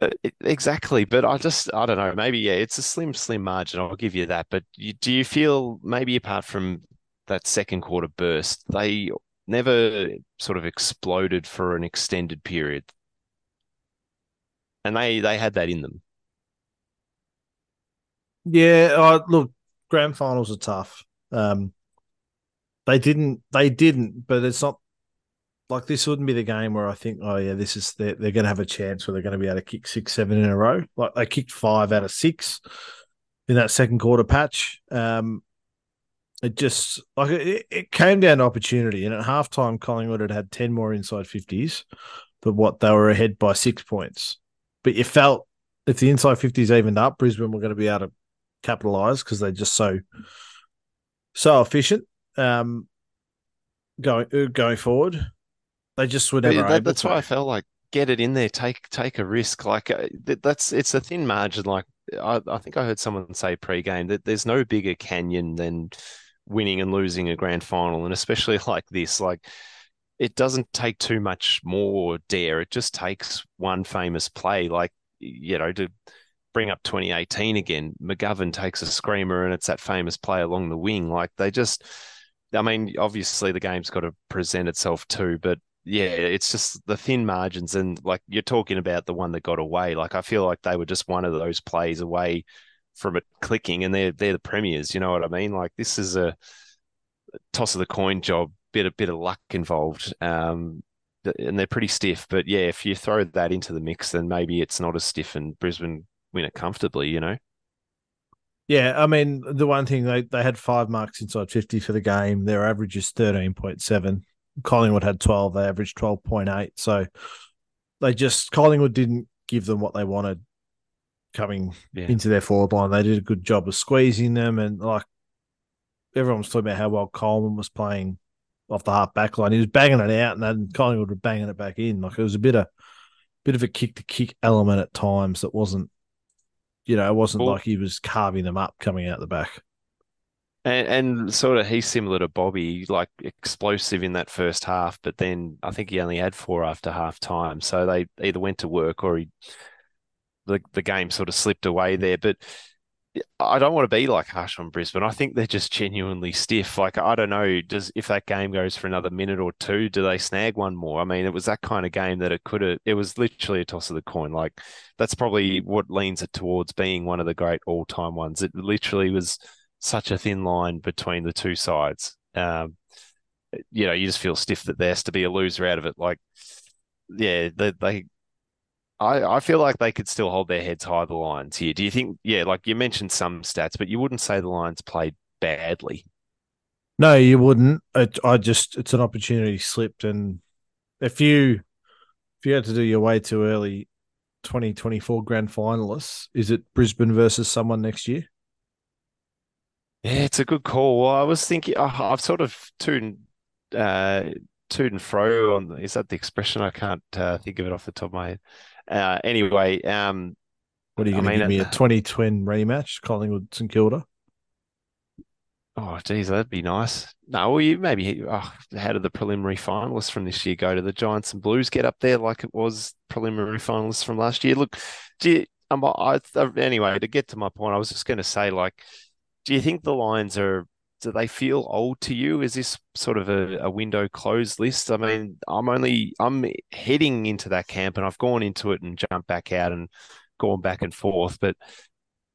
Uh, exactly, but I just I don't know. Maybe yeah, it's a slim slim margin. I'll give you that. But you, do you feel maybe apart from that second quarter burst, they never sort of exploded for an extended period. And they they had that in them. Yeah, uh, look, grand finals are tough. Um, they didn't they didn't, but it's not like this wouldn't be the game where I think, oh yeah, this is they're, they're going to have a chance where they're going to be able to kick six, seven in a row. Like they kicked five out of six, in that second quarter patch. Um, it just like it, it came down to opportunity, and at halftime, Collingwood had had ten more inside fifties, but what they were ahead by six points. But you felt if the inside fifties evened up, Brisbane were going to be able to capitalize because they're just so so efficient. Um, going uh, going forward, they just were never. That, that's to. why I felt like get it in there, take take a risk. Like uh, that's it's a thin margin. Like I, I think I heard someone say pre-game that there's no bigger canyon than winning and losing a grand final, and especially like this, like it doesn't take too much more dare. It just takes one famous play, like you know, to bring up 2018 again. McGovern takes a screamer, and it's that famous play along the wing. Like they just, I mean, obviously the game's got to present itself too, but yeah, it's just the thin margins. And like you're talking about the one that got away. Like I feel like they were just one of those plays away from it clicking, and they're they're the premiers. You know what I mean? Like this is a toss of the coin job, bit a bit of luck involved. Um, and they're pretty stiff. But yeah, if you throw that into the mix, then maybe it's not as stiff, and Brisbane win it comfortably. You know. Yeah, I mean the one thing they they had five marks inside fifty for the game. Their average is thirteen point seven. Collingwood had 12, they averaged 12.8. So they just, Collingwood didn't give them what they wanted coming yeah. into their forward line. They did a good job of squeezing them. And like everyone was talking about how well Coleman was playing off the half back line. He was banging it out and then Collingwood were banging it back in. Like it was a bit of, bit of a kick to kick element at times that wasn't, you know, it wasn't well, like he was carving them up coming out the back. And, and sort of he's similar to Bobby, like explosive in that first half, but then I think he only had four after half time. So they either went to work or he the the game sort of slipped away there. But I don't want to be like harsh on Brisbane. I think they're just genuinely stiff. Like I don't know, does if that game goes for another minute or two, do they snag one more? I mean, it was that kind of game that it could have. It was literally a toss of the coin. Like that's probably what leans it towards being one of the great all time ones. It literally was such a thin line between the two sides. Um, you know, you just feel stiff that there has to be a loser out of it. Like, yeah, they, they I, I feel like they could still hold their heads high, the Lions here. Do you think, yeah, like you mentioned some stats, but you wouldn't say the Lions played badly? No, you wouldn't. It, I just, it's an opportunity slipped. And if you, if you had to do your way too early, 2024 grand finalists, is it Brisbane versus someone next year? Yeah, it's a good call. Well, I was thinking, I've sort of tuned, uh, toed and fro on. Is that the expression? I can't uh, think of it off the top of my head. Uh, anyway, um, what are you going to give me a twenty twin rematch, Collingwood St Kilda? Oh, geez, that'd be nice. No, well, you maybe oh, how did the preliminary finalists from this year go? To the Giants and Blues get up there like it was preliminary finalists from last year? Look, do you, um, I, anyway, to get to my point, I was just going to say, like, do you think the Lions are? Do they feel old to you? Is this sort of a, a window closed list? I mean, I'm only I'm heading into that camp, and I've gone into it and jumped back out and gone back and forth. But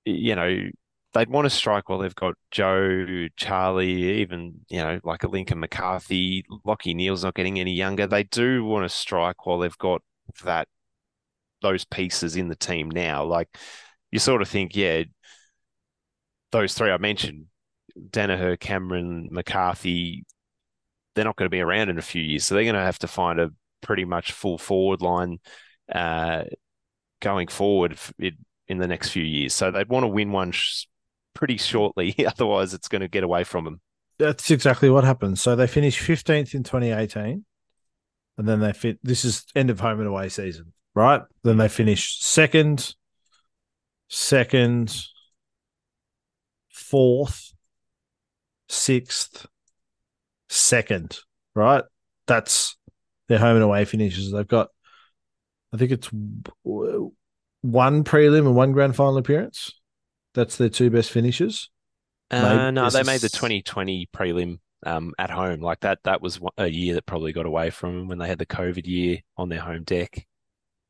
you know, they'd want to strike while they've got Joe, Charlie, even you know, like a Lincoln McCarthy, Lachie Neale's not getting any younger. They do want to strike while they've got that those pieces in the team now. Like you sort of think, yeah, those three I mentioned, Daniher, Cameron, McCarthy, they're not going to be around in a few years. So they're going to have to find a pretty much full forward line uh, going forward in, in the next few years. So they'd want to win one sh- pretty shortly. Otherwise, it's going to get away from them. That's exactly what happened. So they finished 15th in 2018. And then they fit. This is end of home and away season, right? Then they finished second, second, fourth, sixth, second, right? That's their home and away finishes. They've got, I think it's one prelim and one grand final appearance. That's their two best finishes. Uh, no, they made the 2020 prelim um, at home. Like that, that was a year that probably got away from them when they had the COVID year on their home deck.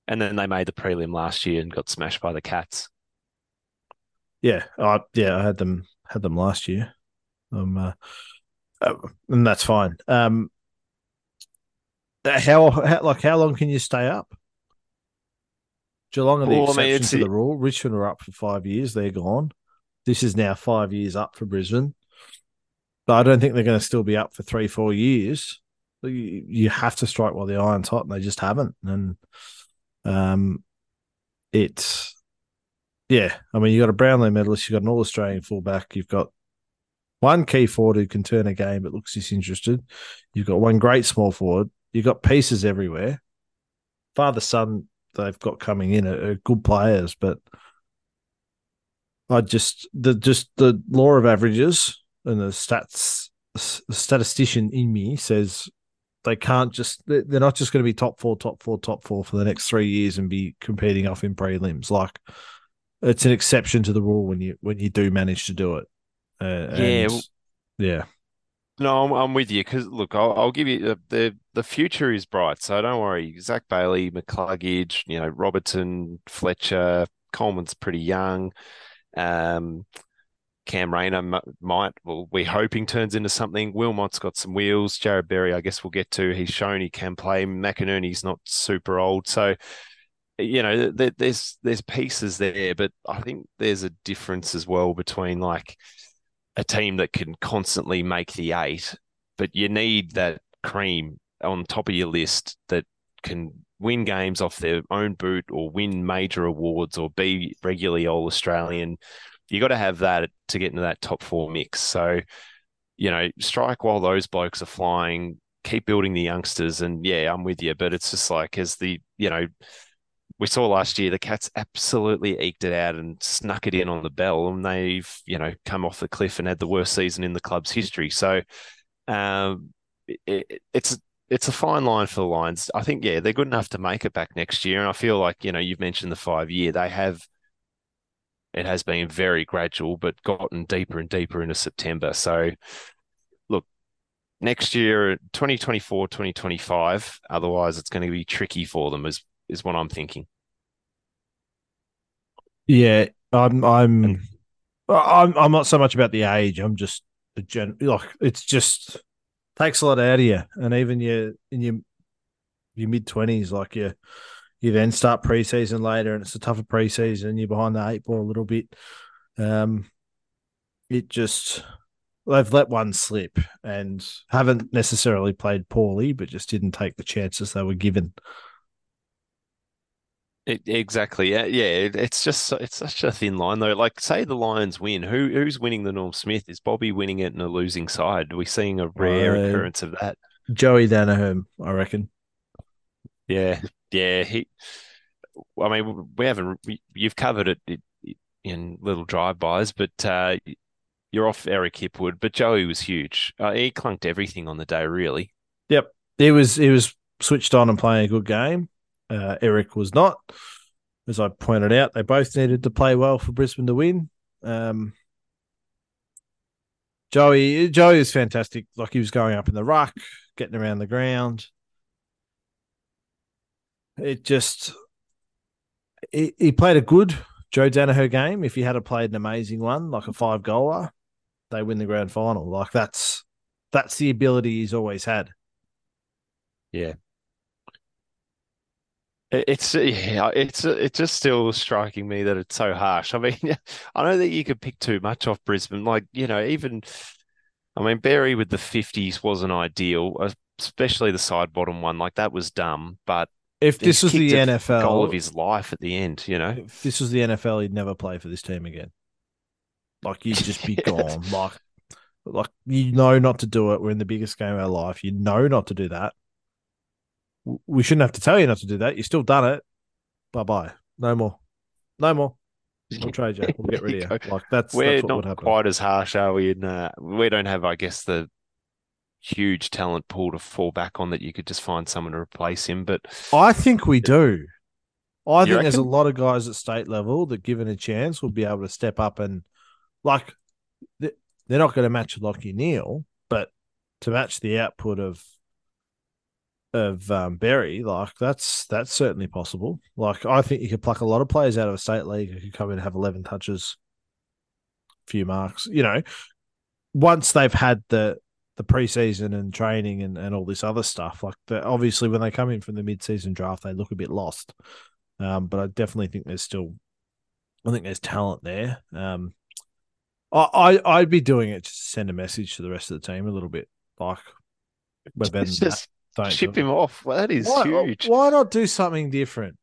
And then they made the prelim last year and got smashed by the Cats. Yeah, I, yeah, I had them had them last year. Um, uh, uh, and that's fine. Um, how, how like how long can you stay up? Geelong are the well, exception I mean, to the rule. Richmond are up for five years; they're gone. this is now five years up for Brisbane, but I don't think they're going to still be up for three, four years. You, you have to strike while the iron's hot, and they just haven't. And um, it's yeah. I mean, you got a Brownlow medalist, you got an All Australian fullback, you've got one key forward who can turn a game but looks disinterested. You've got one great small forward. You've got pieces everywhere. Father son they've got coming in are, are good players, but I just the just the law of averages and the stats the statistician in me says they can't just they're not just going to be top four, top four, top four for the next three years and be competing off in prelims. Like it's an exception to the rule when you when you do manage to do it. Uh, yeah, and, yeah. No, I'm, I'm with you because look, I'll, I'll, give you the, the the future is bright, so don't worry. Zac Bailey, McCluggage, you know Robertson, Fletcher, Coleman's pretty young. Um, Cam Rayner might, well, we're hoping turns into something. Wilmot's got some wheels. Jarrod Berry, I guess we'll get to. He's shown he can play. McInerney's not super old, so you know there's there's pieces there, but I think there's a difference as well between like a team that can constantly make the eight, but you need that cream on top of your list that can win games off their own boot or win major awards or be regularly all Australian. You got to have that to get into that top four mix. So, you know, strike while those blokes are flying, keep building the youngsters. And yeah, I'm with you, but it's just like as the, you know, we saw last year the Cats absolutely eked it out and snuck it in on the bell, and they've you know come off the cliff and had the worst season in the club's history. So um, it, it's it's a fine line for the Lions. I think yeah they're good enough to make it back next year, and I feel like you know you've mentioned the five year they have. It has been very gradual, but gotten deeper and deeper into September. So, look, next year 2024 2025 otherwise it's going to be tricky for them as is what I'm thinking. Yeah, I'm I'm I'm I'm not so much about the age. I'm just the gen like it's just takes a lot out of you, and even you in your your mid twenties, like you you then start preseason later, and it's a tougher preseason, and you're behind the eight ball a little bit. Um, it just they've let one slip and haven't necessarily played poorly, but just didn't take the chances they were given. It, exactly. Yeah, yeah. It, it's just it's such a thin line though. Like, say the Lions win, who who's winning the Norm Smith? Is Bobby winning it in a losing side? Are we seeing a rare uh, occurrence of that? Joey Daniher, I reckon. Yeah, yeah. He. I mean, we haven't. You've covered it in little drive-bys, but uh, you're off Eric Hipwood. But Joey was huge. Uh, he clunked everything on the day, really. Yep, he was. He was switched on and playing a good game. Uh, Eric was not. As I pointed out, they both needed to play well for Brisbane to win. Um, Joey, Joey is fantastic. Like he was going up in the ruck, getting around the ground. It just, he, he played a good Joe Daniher game. If he had played an amazing one, like a five goaler, they win the grand final. Like that's that's the ability he's always had. Yeah, it's yeah, it's it's just still striking me that it's so harsh. I mean, I know that you could pick too much off Brisbane. Like you know, even I mean, Berry with the fifties wasn't ideal, especially the side bottom one. Like that was dumb. But if this was the NFL goal of his life at the end, you know, if this was the NFL, he'd never play for this team again. Like you'd just be gone. Like, like you know not to do it. We're in the biggest game of our life. You know not to do that we shouldn't have to tell you not to do that. You've still done it. Bye bye. No more. No more. We'll trade you. We'll get rid of you. Like that's we're that's not quite as harsh, are we? And uh, we don't have, I guess, the huge talent pool to fall back on that you could just find someone to replace him. But I think we do. I you think reckon? there's a lot of guys at state level that, given a chance, will be able to step up and, like, they're not going to match Lachie Neale, but to match the output of of um, Berry, like that's that's certainly possible. Like I think you could pluck a lot of players out of a state league who could come in and have eleven touches, few marks. You know, once they've had the the preseason and training and, and all this other stuff, like the, obviously when they come in from the mid season draft, they look a bit lost. Um, but I definitely think there's still, I think there's talent there. Um, I, I I'd be doing it just to send a message to the rest of the team a little bit, like we're better than that. Just Don't ship him off. Well, that is Why, huge. why not do something different?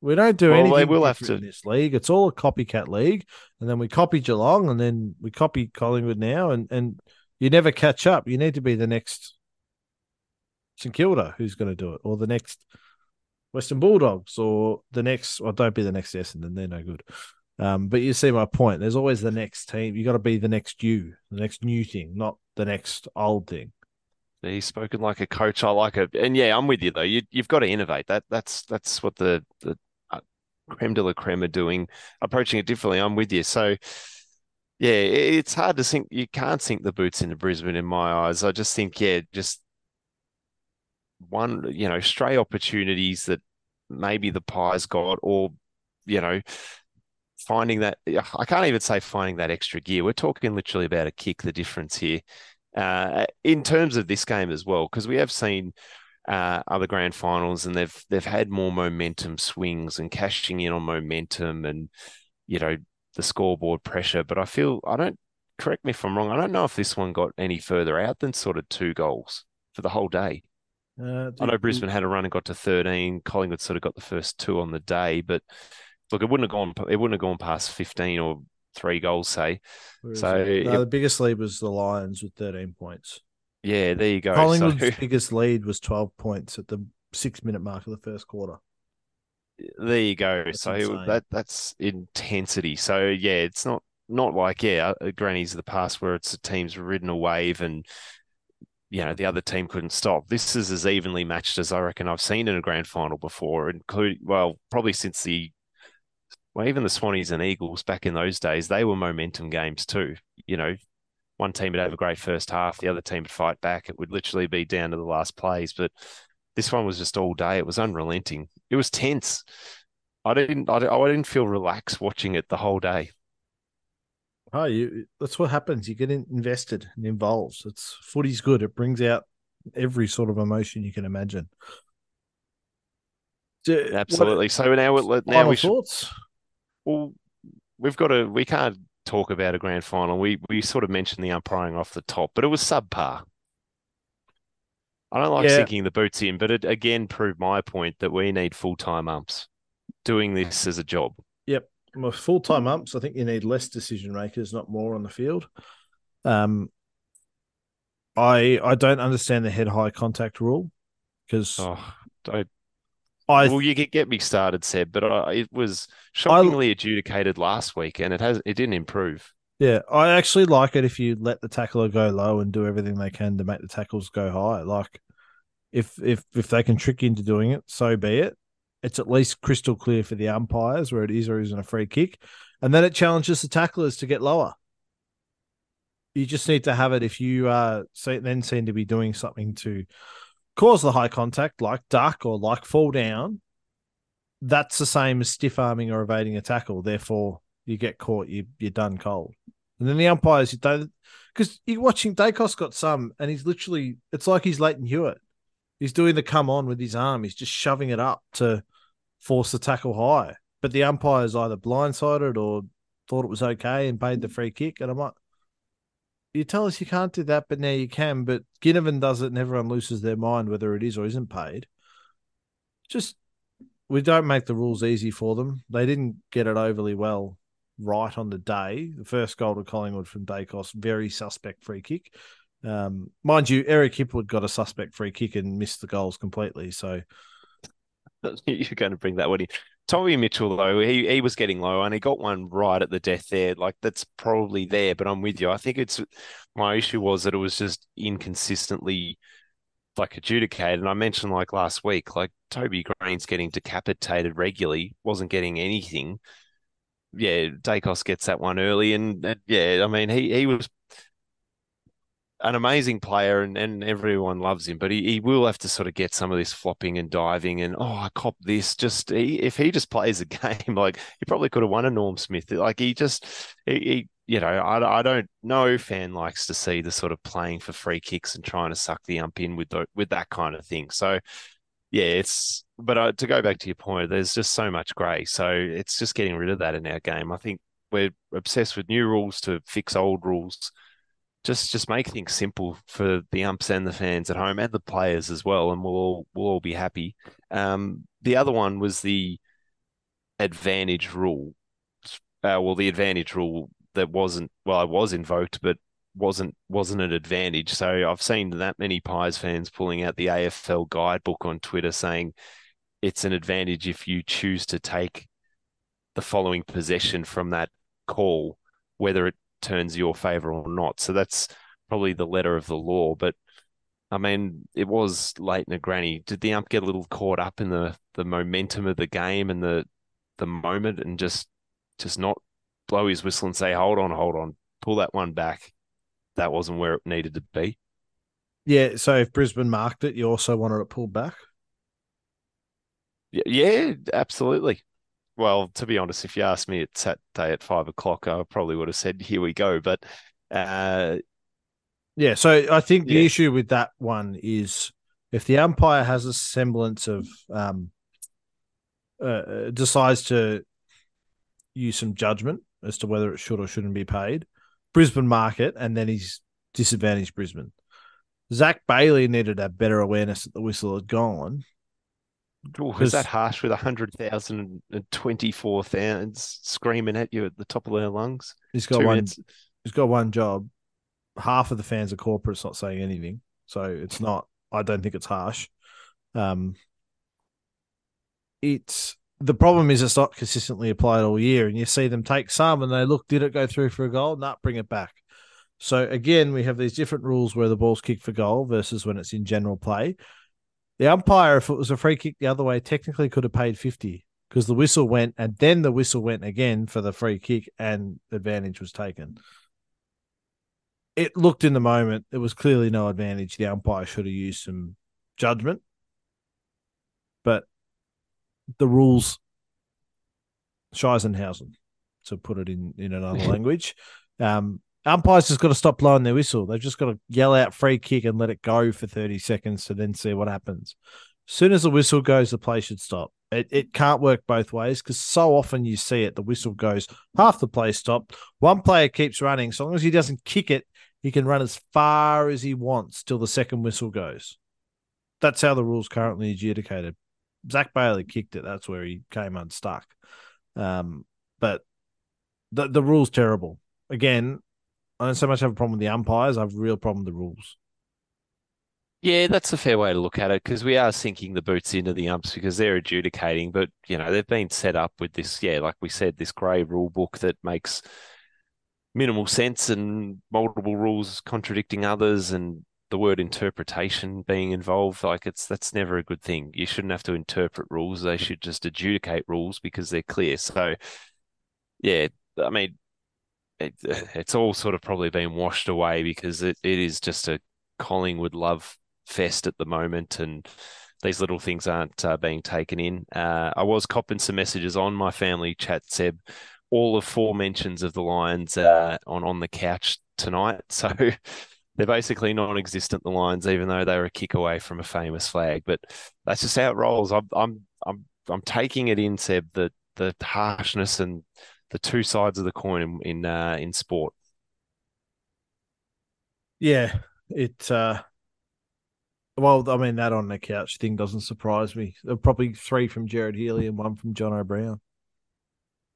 We don't do Well, they anything will have to- in this league. It's all a copycat league, and then we copy Geelong, and then we copy Collingwood now, and and you never catch up. You need to be the next St Kilda who's going to do it, or the next Western Bulldogs, or the next. Well, don't be the next Essendon; they're no good. Um, but you see my point. There's always the next team. You got to be the next you, the next new thing, not the next old thing. He's spoken like a coach. I like it, and yeah, I'm with you though. You, you've got to innovate. That that's that's what the the uh, creme de la creme are doing, approaching it differently. I'm with you. So yeah, it's hard to sink. You can't sink the boots into Brisbane in my eyes. I just think yeah, just one you know stray opportunities that maybe the Pies got, or you know finding that I can't even say finding that extra gear. We're talking literally about a kick the difference here uh, in terms of this game as well, because we have seen uh, other grand finals and they've they've had more momentum swings and cashing in on momentum and you know the scoreboard pressure. But I feel I don't correct me if I'm wrong. I don't know if this one got any further out than sort of two goals for the whole day. Uh, I know Brisbane had a run and got to 13. Collingwood sort of got the first two on the day, but look, it wouldn't have gone. It wouldn't have gone past 15 or three goals, say. Where So, it? No, it- the biggest lead was the Lions with 13 points. Yeah, there you go. Collingwood's So biggest lead was 12 points at the six minute mark of the first quarter. there you go. That's so insane. that that's intensity. So yeah, it's not not like yeah, uh, grannies of the past where it's the teams ridden a wave and you know the other team couldn't stop. This is as evenly matched as I reckon I've seen in a grand final before, including well probably since the well even the Swannies and Eagles back in those days they were momentum games too. You know, one team would have a great first half, the other team would fight back. It would literally be down to the last plays, but this one was just all day. It was unrelenting. It was tense. I didn't. I, I didn't feel relaxed watching it the whole day. Oh, you, that's what happens. You get in, invested and involved. It's footy's good. It brings out every sort of emotion you can imagine. Do- what- Absolutely. So now, now we should. thoughts? Well, we've got to. We can't talk about a grand final. We we sort of mentioned the umpiring off the top, but it was subpar. I don't like Yeah. sinking the boots in, but it again proved my point that we need full time umps doing this as a job. Yep. Well, full time umps, I think you need less decision makers, not more on the field. Um, I I don't understand the head high contact rule because Oh, don't I well, you get, get me started, Seb, but I, it was shockingly adjudicated last week, and it has it didn't improve. Yeah, I actually like it if you let the tackler go low and do everything they can to make the tackles go high. Like if if if they can trick you into doing it, so be it. It's at least crystal clear for the umpires where it is or isn't a free kick, and then it challenges the tacklers to get lower. You just need to have it if you uh then seem to be doing something to cause the high contact, like duck or like fall down. That's the same as stiff arming or evading a tackle. Therefore, you get caught, you you're done cold. And then the umpires, you don't because you're watching Daicos got some, and he's literally it's like he's Lleyton Hewitt. He's doing the come on with his arm. He's just shoving it up to force the tackle high. But the umpires either blindsided or thought it was okay and paid the free kick. And I'm like, you tell us you can't do that, but now you can. But Ginnivan does it, and everyone loses their mind whether it is or isn't paid. Just we don't make the rules easy for them. They didn't get it overly well right on the day. The first goal to Collingwood from Daicos, very suspect free kick. Um, mind you, Eric Hipwood got a suspect free kick and missed the goals completely. So You're going to bring that one in. Tommy Mitchell, though, he, he was getting low and he got one right at the death there. Like that's probably there, but I'm with you. I think it's my issue was that it was just inconsistently like adjudicated. And I mentioned like last week, like Toby Green's getting decapitated regularly, wasn't getting anything. Yeah, Daicos gets that one early, and uh, yeah, I mean he he was an amazing player and, and everyone loves him, but he, he will have to sort of get some of this flopping and diving and oh I cop this. Just he, if he just plays a game, like he probably could have won a Norm Smith. Like he just he, he you know, I, I don't no fan likes to see the sort of playing for free kicks and trying to suck the ump in with the, with that kind of thing. So yeah, it's but uh, to go back to your point, there's just so much grey. So it's just getting rid of that in our game. I think we're obsessed with new rules to fix old rules. Just just make things simple for the umps and the fans at home and the players as well, and we'll all we'll all be happy. Um, the other one was the advantage rule. Uh, well, the advantage rule that wasn't well, it was invoked, but wasn't wasn't an advantage. So I've seen that many Pies fans pulling out the AFL guidebook on Twitter saying it's an advantage if you choose to take the following possession from that call, whether it turns your favour or not. So that's probably the letter of the law. But I mean, it was late in a granny. Did the ump get a little caught up in the the momentum of the game and the the moment and just just not blow his whistle and say, hold on, hold on, pull that one back? That wasn't where it needed to be. Yeah. So if Brisbane marked it, you also wanted it pulled back. Yeah, absolutely. Well, to be honest, if you asked me at Saturday at five o'clock, I probably would have said, "Here we go." But uh, yeah, so I think the yeah. issue with that one is if the umpire has a semblance of um, uh, uh, decides to use some judgment as to whether it should or shouldn't be paid, Brisbane market, and then he's disadvantaged Brisbane. Zac Bailey needed a better awareness that the whistle had gone was that harsh with 100,000 and 24,000 screaming at you at the top of their lungs? He's got Two one. Minutes. He's got one job. Half of the fans are corporates, not saying anything, so it's not. I don't think it's harsh. Um, it's the problem is it's not consistently applied all year, and you see them take some and they look, did it go through for a goal? Not bring it back. So again, we have these different rules where the ball's kicked for goal versus when it's in general play. The umpire, if it was a free kick the other way, technically could have paid 50 because the whistle went and then the whistle went again for the free kick and advantage was taken. It looked in the moment, it was clearly no advantage. The umpire should have used some judgment. But the rules, Scheisenhausen, to put it in, in another language, um, umpires just got to stop blowing their whistle. They've just got to yell out free kick and let it go for 30 seconds to then see what happens. As soon as the whistle goes, the play should stop. It, it can't work both ways because so often you see it. The whistle goes, half the play stopped. One player keeps running. So long as he doesn't kick it, he can run as far as he wants till the second whistle goes. That's how the rules currently adjudicated. Zac Bailey kicked it. That's where he came unstuck. Um, but the the rule's terrible. Again, I don't so much have a problem with the umpires. I have a real problem with the rules. Yeah, that's a fair way to look at it because we are sinking the boots into the umps because they're adjudicating, but you know they've been set up with this, yeah, like we said, this grey rule book that makes minimal sense and multiple rules contradicting others, and the word interpretation being involved. Like it's that's never a good thing. You shouldn't have to interpret rules; they should just adjudicate rules because they're clear. So, yeah, I mean, it, it's all sort of probably been washed away because it, it is just a Collingwood love fest at the moment, and these little things aren't uh, being taken in. Uh, I was copping some messages on my family chat, Seb. All of four mentions of the Lions uh, on on the couch tonight, so they're basically non-existent. The Lions, even though they were a kick away from a famous flag, but that's just how it rolls. I'm I'm I'm I'm taking it in, Seb, that the harshness and the two sides of the coin in in, uh, in sport. Yeah, it. Uh, well, I mean that on the couch thing doesn't surprise me. Probably three from Gerard Healy and one from Jonathan Brown.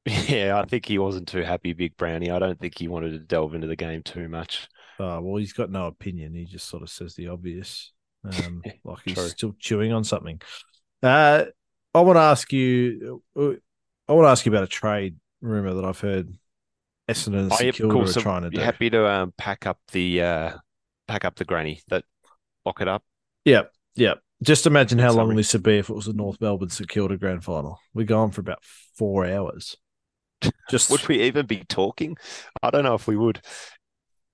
Yeah, I think he wasn't too happy, Big Brownie. I don't think he wanted to delve into the game too much. Oh, well, he's got no opinion. He just sort of says the obvious, um, like he's True. still chewing on something. Uh, I want to ask you. Uh, I want to ask you about a trade rumor that I've heard Essendon and yep, cool. are trying to do. Happy to um, pack up the uh, pack up the granny that lock it up. Yep, yep. Just imagine how long this would be if it was a North Melbourne St Kilda grand final. We're going for about four hours. Just would we even be talking? I don't know if we would.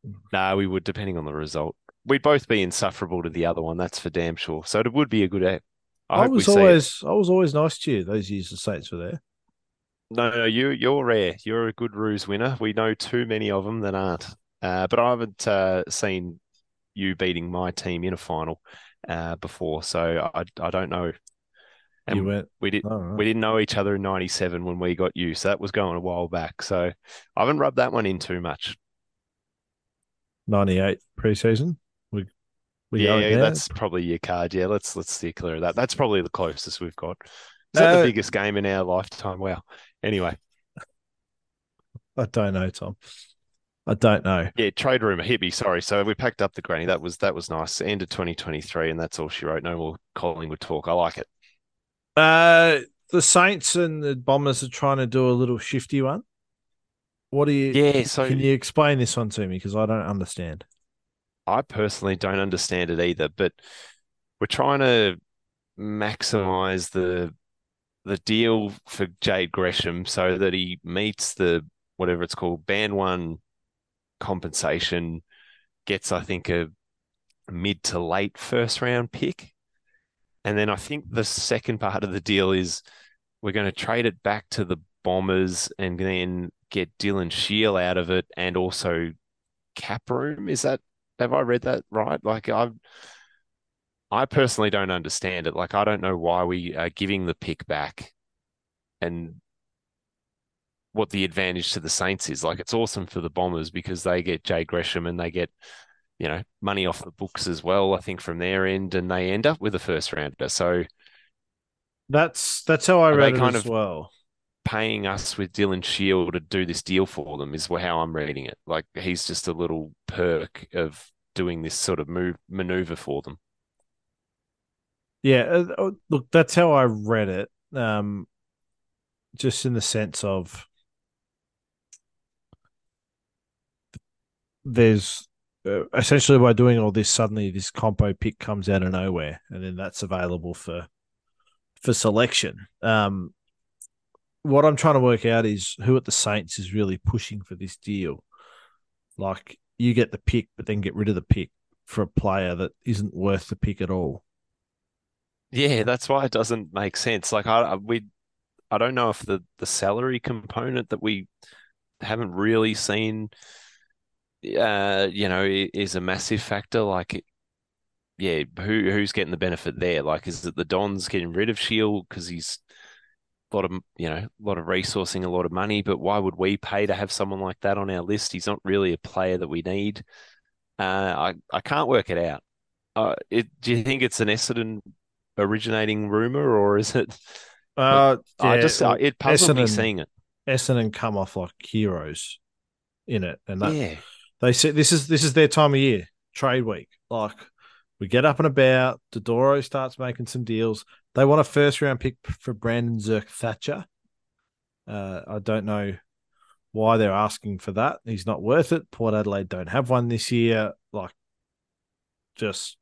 No, nah, we would, depending on the result. We'd both be insufferable to the other one. That's for damn sure. So it would be a good. I, I was always, I was always nice to you those years the Saints were there. No, no, you you're rare. You're a good ruse winner. We know too many of them that aren't. Uh, but I haven't uh, seen you beating my team in a final uh, before, so I I don't know. And you went. we did right. we didn't know each other in '97 when we got you, so that was going a while back. So I haven't rubbed that one in too much. 98 preseason. We, we yeah, there? that's probably your card. Yeah, let's let's steer clear of that. That's probably the closest we've got. Is that Uh, the biggest game in our lifetime? Wow. Anyway, I don't know, Tom. I don't know. yeah, trade rumor hit me. Sorry. So we packed up the granny. That was that was nice. End of 2023, and that's all she wrote. No more Collingwood talk. I like it. Uh, the Saints and the Bombers are trying to do a little shifty one. What do you? Yeah. So Can you explain this one to me? Because I don't understand. I personally don't understand it either, but we're trying to maximize the the deal for Jade Gresham so that he meets the whatever it's called band one compensation, gets I think a mid to late first round pick. And then I think the second part of the deal is we're going to trade it back to the Bombers and then get Dylan Shiel out of it and also cap room. Is that have I read that right? Like I I personally don't understand it. Like I don't know why we are giving the pick back and what the advantage to the Saints is. Like it's awesome for the Bombers because they get Jay Gresham and they get, you know, money off the books as well, I think from their end, and they end up with a first rounder. So That's that's how I read it kind as of- well. paying us with Dylan Shiel to do this deal for them is how I'm reading it. Like he's just a little perk of doing this sort of move maneuver for them. Yeah, uh, uh, look, that's how I read it. Um, just in the sense of there's uh, essentially by doing all this, suddenly this compo pick comes out of nowhere, and then that's available for for selection. Um, what I'm trying to work out is who at the Saints is really pushing for this deal. Like you get the pick, but then get rid of the pick for a player that isn't worth the pick at all. Yeah, that's why it doesn't make sense. Like I, we I don't know if the the salary component that we haven't really seen uh you know is a massive factor. Like yeah who who's getting the benefit there? Like is it the Dons getting rid of Shiel because he's a lot of you know a lot of resourcing a lot of money? But why would we pay to have someone like that on our list? He's not really a player that we need. Uh I I can't work it out. Uh it do you think it's an Essendon originating rumor or is it Uh, I just uh, it puzzled me seeing it Essendon come off like heroes in it, and that, yeah they said this is this is their time of year, trade week. Like we get up and about. Dodoro starts making some deals. They want a first round pick for Brandon Zerk Thatcher. Uh, I don't know why they're asking for that. He's not worth it. Port Adelaide don't have one this year. Like, just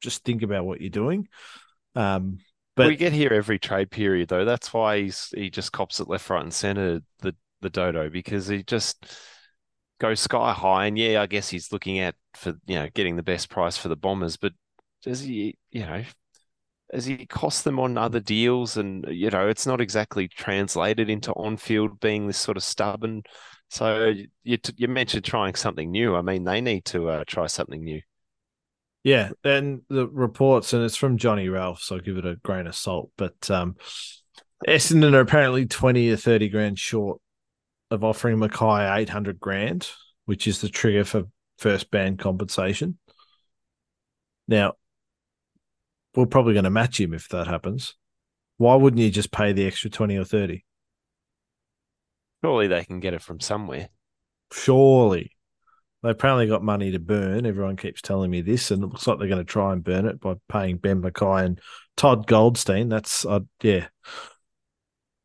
just think about what you're doing. Um, but we get here every trade period though. That's why he's he just cops it left, right, and center. The the dodo because he just goes sky high. And yeah, I guess he's looking at for you know getting the best price for the Bombers, but does he you know has he cost them on other deals? And you know it's not exactly translated into on field being this sort of stubborn. So you you mentioned trying something new. I mean, they need to uh, try something new. Yeah, and the reports, and it's from Johnny Ralph, so I'll give it a grain of salt. But um, Essendon are apparently 20 or 30 grand short of offering McKay 800 grand, which is the trigger for first band compensation. Now, we're probably going to match him if that happens. Why wouldn't you just pay the extra 20 or 30? Surely they can get it from somewhere. Surely. They apparently got money to burn. Everyone keeps telling me this, and it looks like they're going to try and burn it by paying Ben McKay and Todd Goldstein. That's uh, yeah.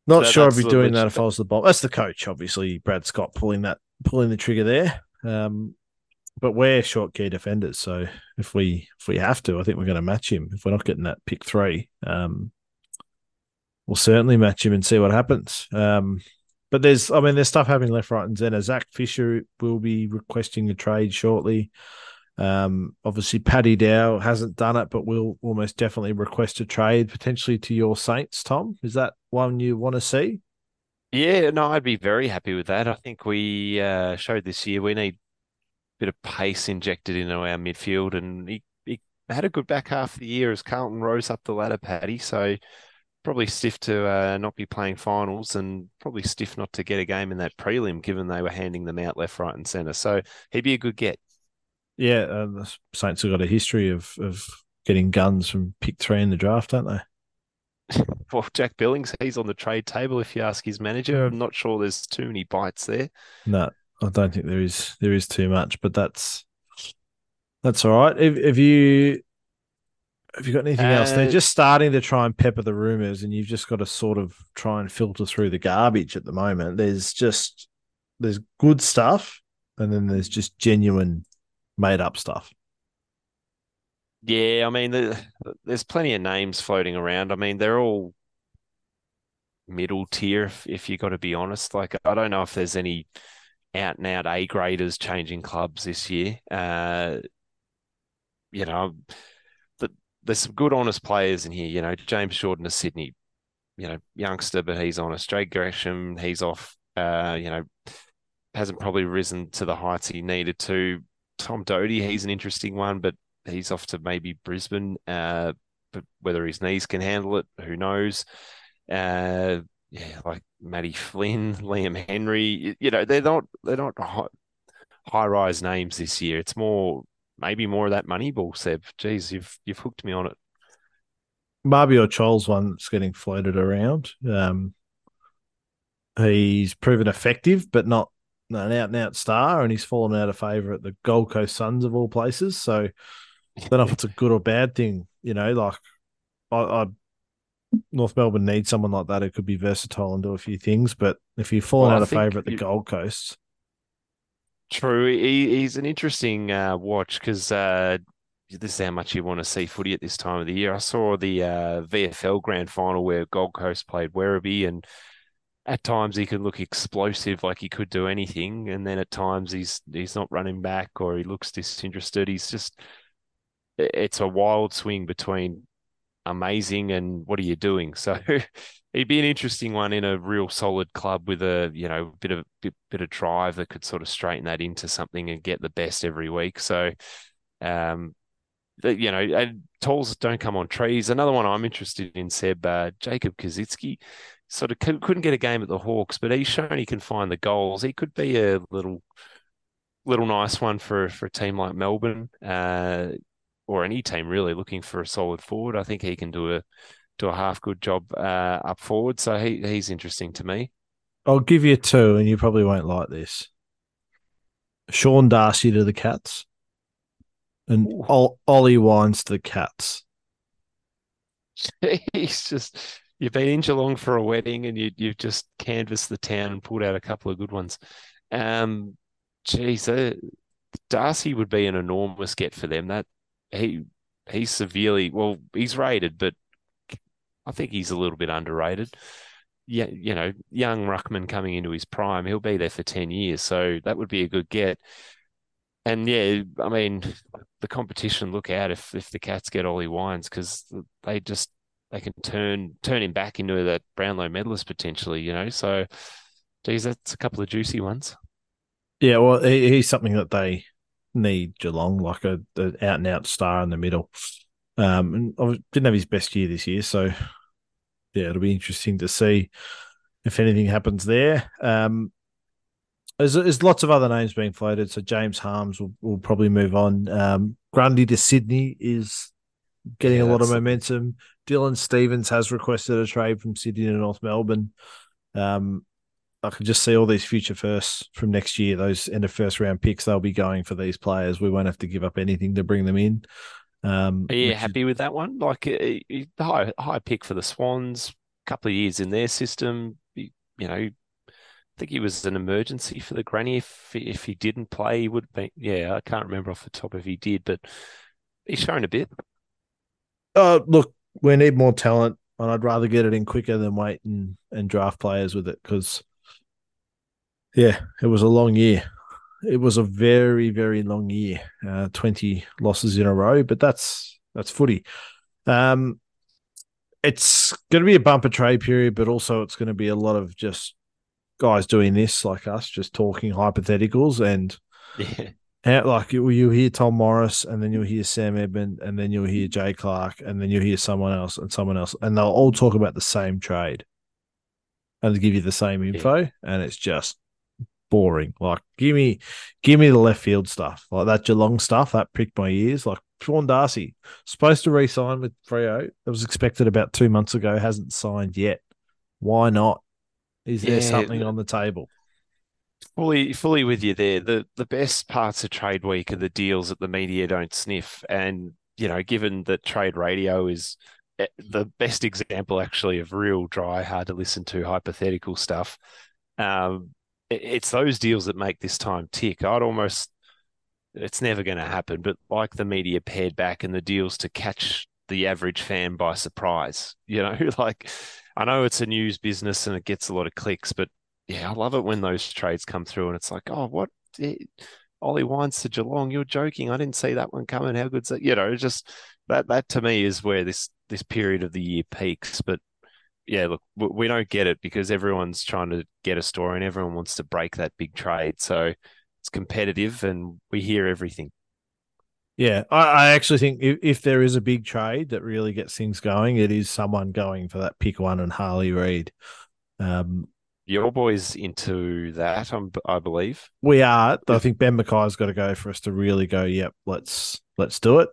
Not So sure I'd be doing that if I was the boss. That's the coach, obviously. Brad Scott pulling that pulling the trigger there. Um, but we're short key defenders, so if we if we have to, I think we're going to match him. If we're not getting that pick three, um, we'll certainly match him and see what happens. Um, but there's, I mean, there's stuff happening left, right, and center. Zac Fisher will be requesting a trade shortly. Um, obviously, Paddy Dow hasn't done it, but will almost definitely request a trade potentially to your Saints. Tom, is that one you want to see? Yeah, no, I'd be very happy with that. I think we uh, showed this year we need a bit of pace injected into our midfield, and he, he had a good back half of the year as Carlton rose up the ladder, Paddy. So probably stiff to uh, not be playing finals and probably stiff not to get a game in that prelim, given they were handing them out left, right, and centre. So he'd be a good get. Yeah, uh, the Saints have got a history of of getting guns from pick three in the draft, don't they? well, Jack Billings, he's on the trade table. If you ask his manager, I'm not sure there's too many bites there. No, I don't think there is. There is too much, but that's that's all right. If, if you have you got anything uh, else? They're just starting to try and pepper the rumors, and you've just got to sort of try and filter through the garbage at the moment. There's just there's good stuff, and then there's just genuine made up stuff. Yeah, I mean, the, there's plenty of names floating around. I mean, they're all middle tier, if, if you got to be honest. Like, I don't know if there's any out and out A graders changing clubs this year. Uh, you know, there's some good, honest players in here. You know, James Jordon of Sydney, you know, youngster, but he's honest. Jake Gresham, he's off. Uh, you know, hasn't probably risen to the heights he needed to. Tom Doedee, he's an interesting one, but he's off to maybe Brisbane. Uh, but whether his knees can handle it, who knows? Uh, yeah, like Matty Flynn, Liam Henry. You know, they're not they're not high, high rise names this year. It's more maybe more of that money ball, Seb. Geez, you've you've hooked me on it. Mabior Chol's one that's getting floated around. Um, he's proven effective, but not an out and out star, and he's fallen out of favour at the Gold Coast Suns of all places. So I don't know if it's a good or bad thing. You know, like I, I North Melbourne needs someone like that who could be versatile and do a few things. But if you're falling well, out of favour at the you, Gold Coast, true, he, he's an interesting uh, watch because uh, this is how much you want to see footy at this time of the year. I saw the uh, VFL Grand Final where Gold Coast played Werribee, and at times he can look explosive, like he could do anything, and then at times he's he's not running back or he looks disinterested. He's just it's a wild swing between amazing and what are you doing? So it'd be an interesting one in a real solid club with a you know bit of bit, bit of drive that could sort of straighten that into something and get the best every week. So um, you know, and tolls don't come on trees. Another one I'm interested in, Seb, uh, Jacob Koschitzke, sort of couldn't get a game at the Hawks, but he's shown he can find the goals. He could be a little, little nice one for for a team like Melbourne. Uh, or any team really looking for a solid forward. I think he can do a do a half good job uh, up forward. So he he's interesting to me. I'll give you two, and you probably won't like this. Sean Darcy to the Cats, and Ol- Ollie Wines to the Cats. He's just you've been in Geelong for a wedding, and you you've just canvassed the town and pulled out a couple of good ones. Um, geez, uh, Darcy would be an enormous get for them. That he he's severely well, he's rated, but I think he's a little bit underrated. Yeah, you know, young Ruckman coming into his prime, he'll be there for ten years, so that would be a good get. And yeah, I mean, the competition. Look out if if the Cats get Ollie Wines because they just they can turn turn him back into that Brownlow medalist potentially. You know, so geez, that's a couple of juicy ones. Yeah, well, he, he's something that they need Geelong like a, a out and out star in the middle. Um, and I didn't have his best year this year, so yeah, it'll be interesting to see if anything happens there. Um, there's, there's lots of other names being floated, so James Harmes will, will probably move on. Um, Grundy to Sydney is getting yeah, a lot of momentum. Dylan Stephens has requested a trade from Sydney to North Melbourne. Um, I can just see all these future firsts from next year. Those end of first round picks, they'll be going for these players. We won't have to give up anything to bring them in. Um, Are you happy is... with that one? Like the high high pick for the Swans, couple of years in their system. You, you know, I think he was an emergency for the granny. If if he didn't play, he would be. Yeah, I can't remember off the top if he did, but he's shown a bit. Uh, look, we need more talent, and I'd rather get it in quicker than wait and, and draft players with it because yeah, it was a long year. It was a very, very long year. Uh, Twenty losses in a row, but that's that's footy. Um, it's going to be a bumper trade period, but also it's going to be a lot of just guys doing this like us, just talking hypotheticals and yeah. How, like you, you hear Tom Morris, and then you'll hear Sam Edmund, and then you'll hear Jay Clark, and then you'll hear someone else and someone else, and they'll all talk about the same trade, and they give you the same info, and it's just boring. Like, give me, give me the left field stuff, like that Geelong stuff that pricked my ears. Like Sean Darcy supposed to re-sign with Freo. It was expected about two months ago, hasn't signed yet. Why not? Is there Yeah, something on the table? Fully, fully with you there. The the best parts of trade week are the deals that the media don't sniff, and you know, given that trade radio is eh, the best example actually of real dry, hard to listen to hypothetical stuff. Um, it's those deals that make this time tick. I'd almost, it's never going to happen, but like the media pared back and the deals to catch the average fan by surprise. You know, like I know it's a news business and it gets a lot of clicks, but yeah, I love it when those trades come through and it's like, oh, what? Ollie Wines to Geelong, you're joking. I didn't see that one coming. How good's that? You know, just that that to me is where this this period of the year peaks. But yeah, look, we, don't get it because everyone's trying to get a story and everyone wants to break that big trade. So it's competitive and we hear everything. Yeah, I, I actually think if, if there is a big trade that really gets things going, it is someone going for that pick one and Harley Reid. Um, Your boys into that, I'm, I believe. we are. I think Ben McKay's got to go for us to really go. Yep, let's let's do it.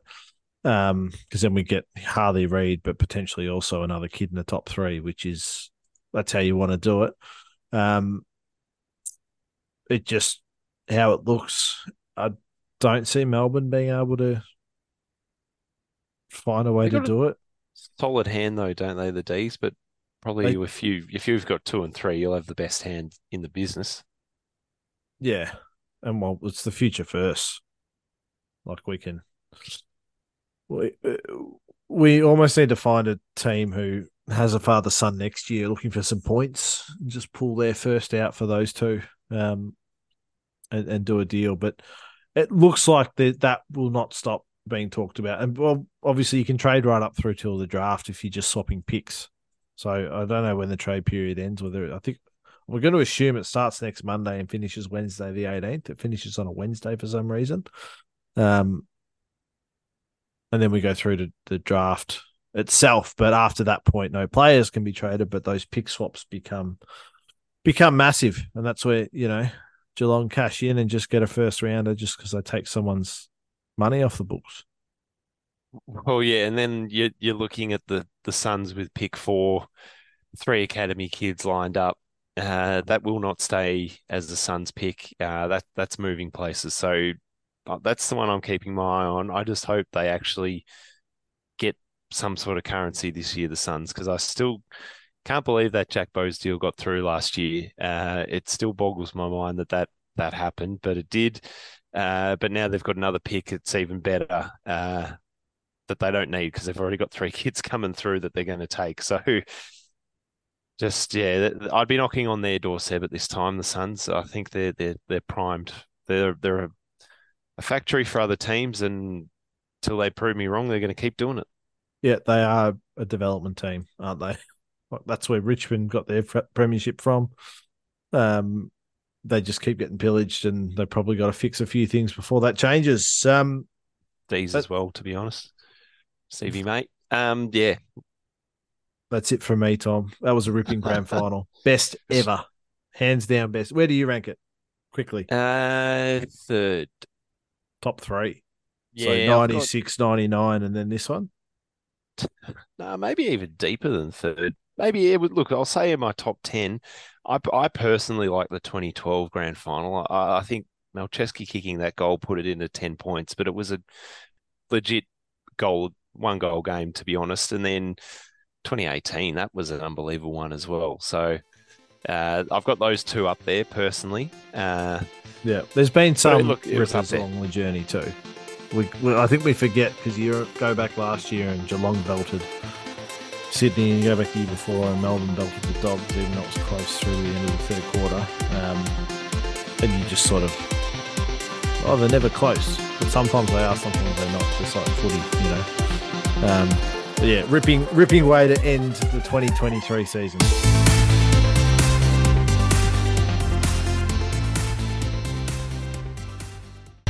Um, because then we get Harley Reid, but potentially also another kid in the top three, which is that's how you want to do it. Um, it just how it looks. I don't see Melbourne being able to find a way to do it. Solid hand though, don't they? The D's, but probably They- if you if you've got two and three, you'll have the best hand in the business. Yeah, and well, it's the future first. Like we can, we uh, we almost need to find a team who has a father son next year, looking for some points, just pull their first out for those two, um, and, and do a deal. But it looks like that that will not stop being talked about. And well, obviously you can trade right up through till the draft if you're just swapping picks. So I don't know when the trade period ends. Whether I think we're going to assume it starts next Monday and finishes Wednesday the 18th. It finishes on a Wednesday for some reason. Um, and then we go through to the draft itself. But after that point, no players can be traded, but those pick swaps become become massive, and that's where you know Geelong cash in and just get a first rounder just because they take someone's money off the books. Well, yeah, and then you're you're looking at the the Suns with pick four, three academy kids lined up. Uh, that will not stay as the Suns pick. Uh, that that's moving places. So uh, that's the one I'm keeping my eye on. I just hope they actually get some sort of currency this year, the Suns, because I still can't believe that Jack Bowes deal got through last year. Uh, it still boggles my mind that that that happened, but it did. Uh, but now they've got another pick. It's even better. Uh, that they don't need because they've already got three kids coming through that they're going to take. So just yeah, I'd be knocking on their doorstep at this time. The Suns, I think they're they're they're primed. They're they're a, a factory for other teams, and till they prove me wrong, they're going to keep doing it. Yeah, they are a development team, aren't they? That's where Richmond got their premiership from. Um, they just keep getting pillaged, and they probably got to fix a few things before that changes. Um, These as well, to be honest. Stevie, mate. Um, yeah, that's it for me, Tom. That was a ripping grand final, best ever, hands down, best. Where do you rank it? Quickly, uh, third. Top three. Yeah, so I've got- 96, 99, and then this one. No, maybe even deeper than third. Maybe it would look. I'll say in my top ten. I I personally like the 2012 grand final. I, I think Malceski kicking that goal put it into 10 points, but it was a legit goal, one goal game to be honest. And then 2018, that was an unbelievable one as well. So uh, I've got those two up there personally. Uh, Yeah, there's been some look, rippers along the journey too. We, we I think we forget because you go back last year and Geelong belted Sydney, and you go back the year before and Melbourne belted the Dogs, even though it was close through the end of the third quarter. Um, and you just sort of, oh, they're never close. But sometimes they are, sometimes they're not. Just like footy, you know. Um, but yeah, ripping, ripping way to end the 2023 season.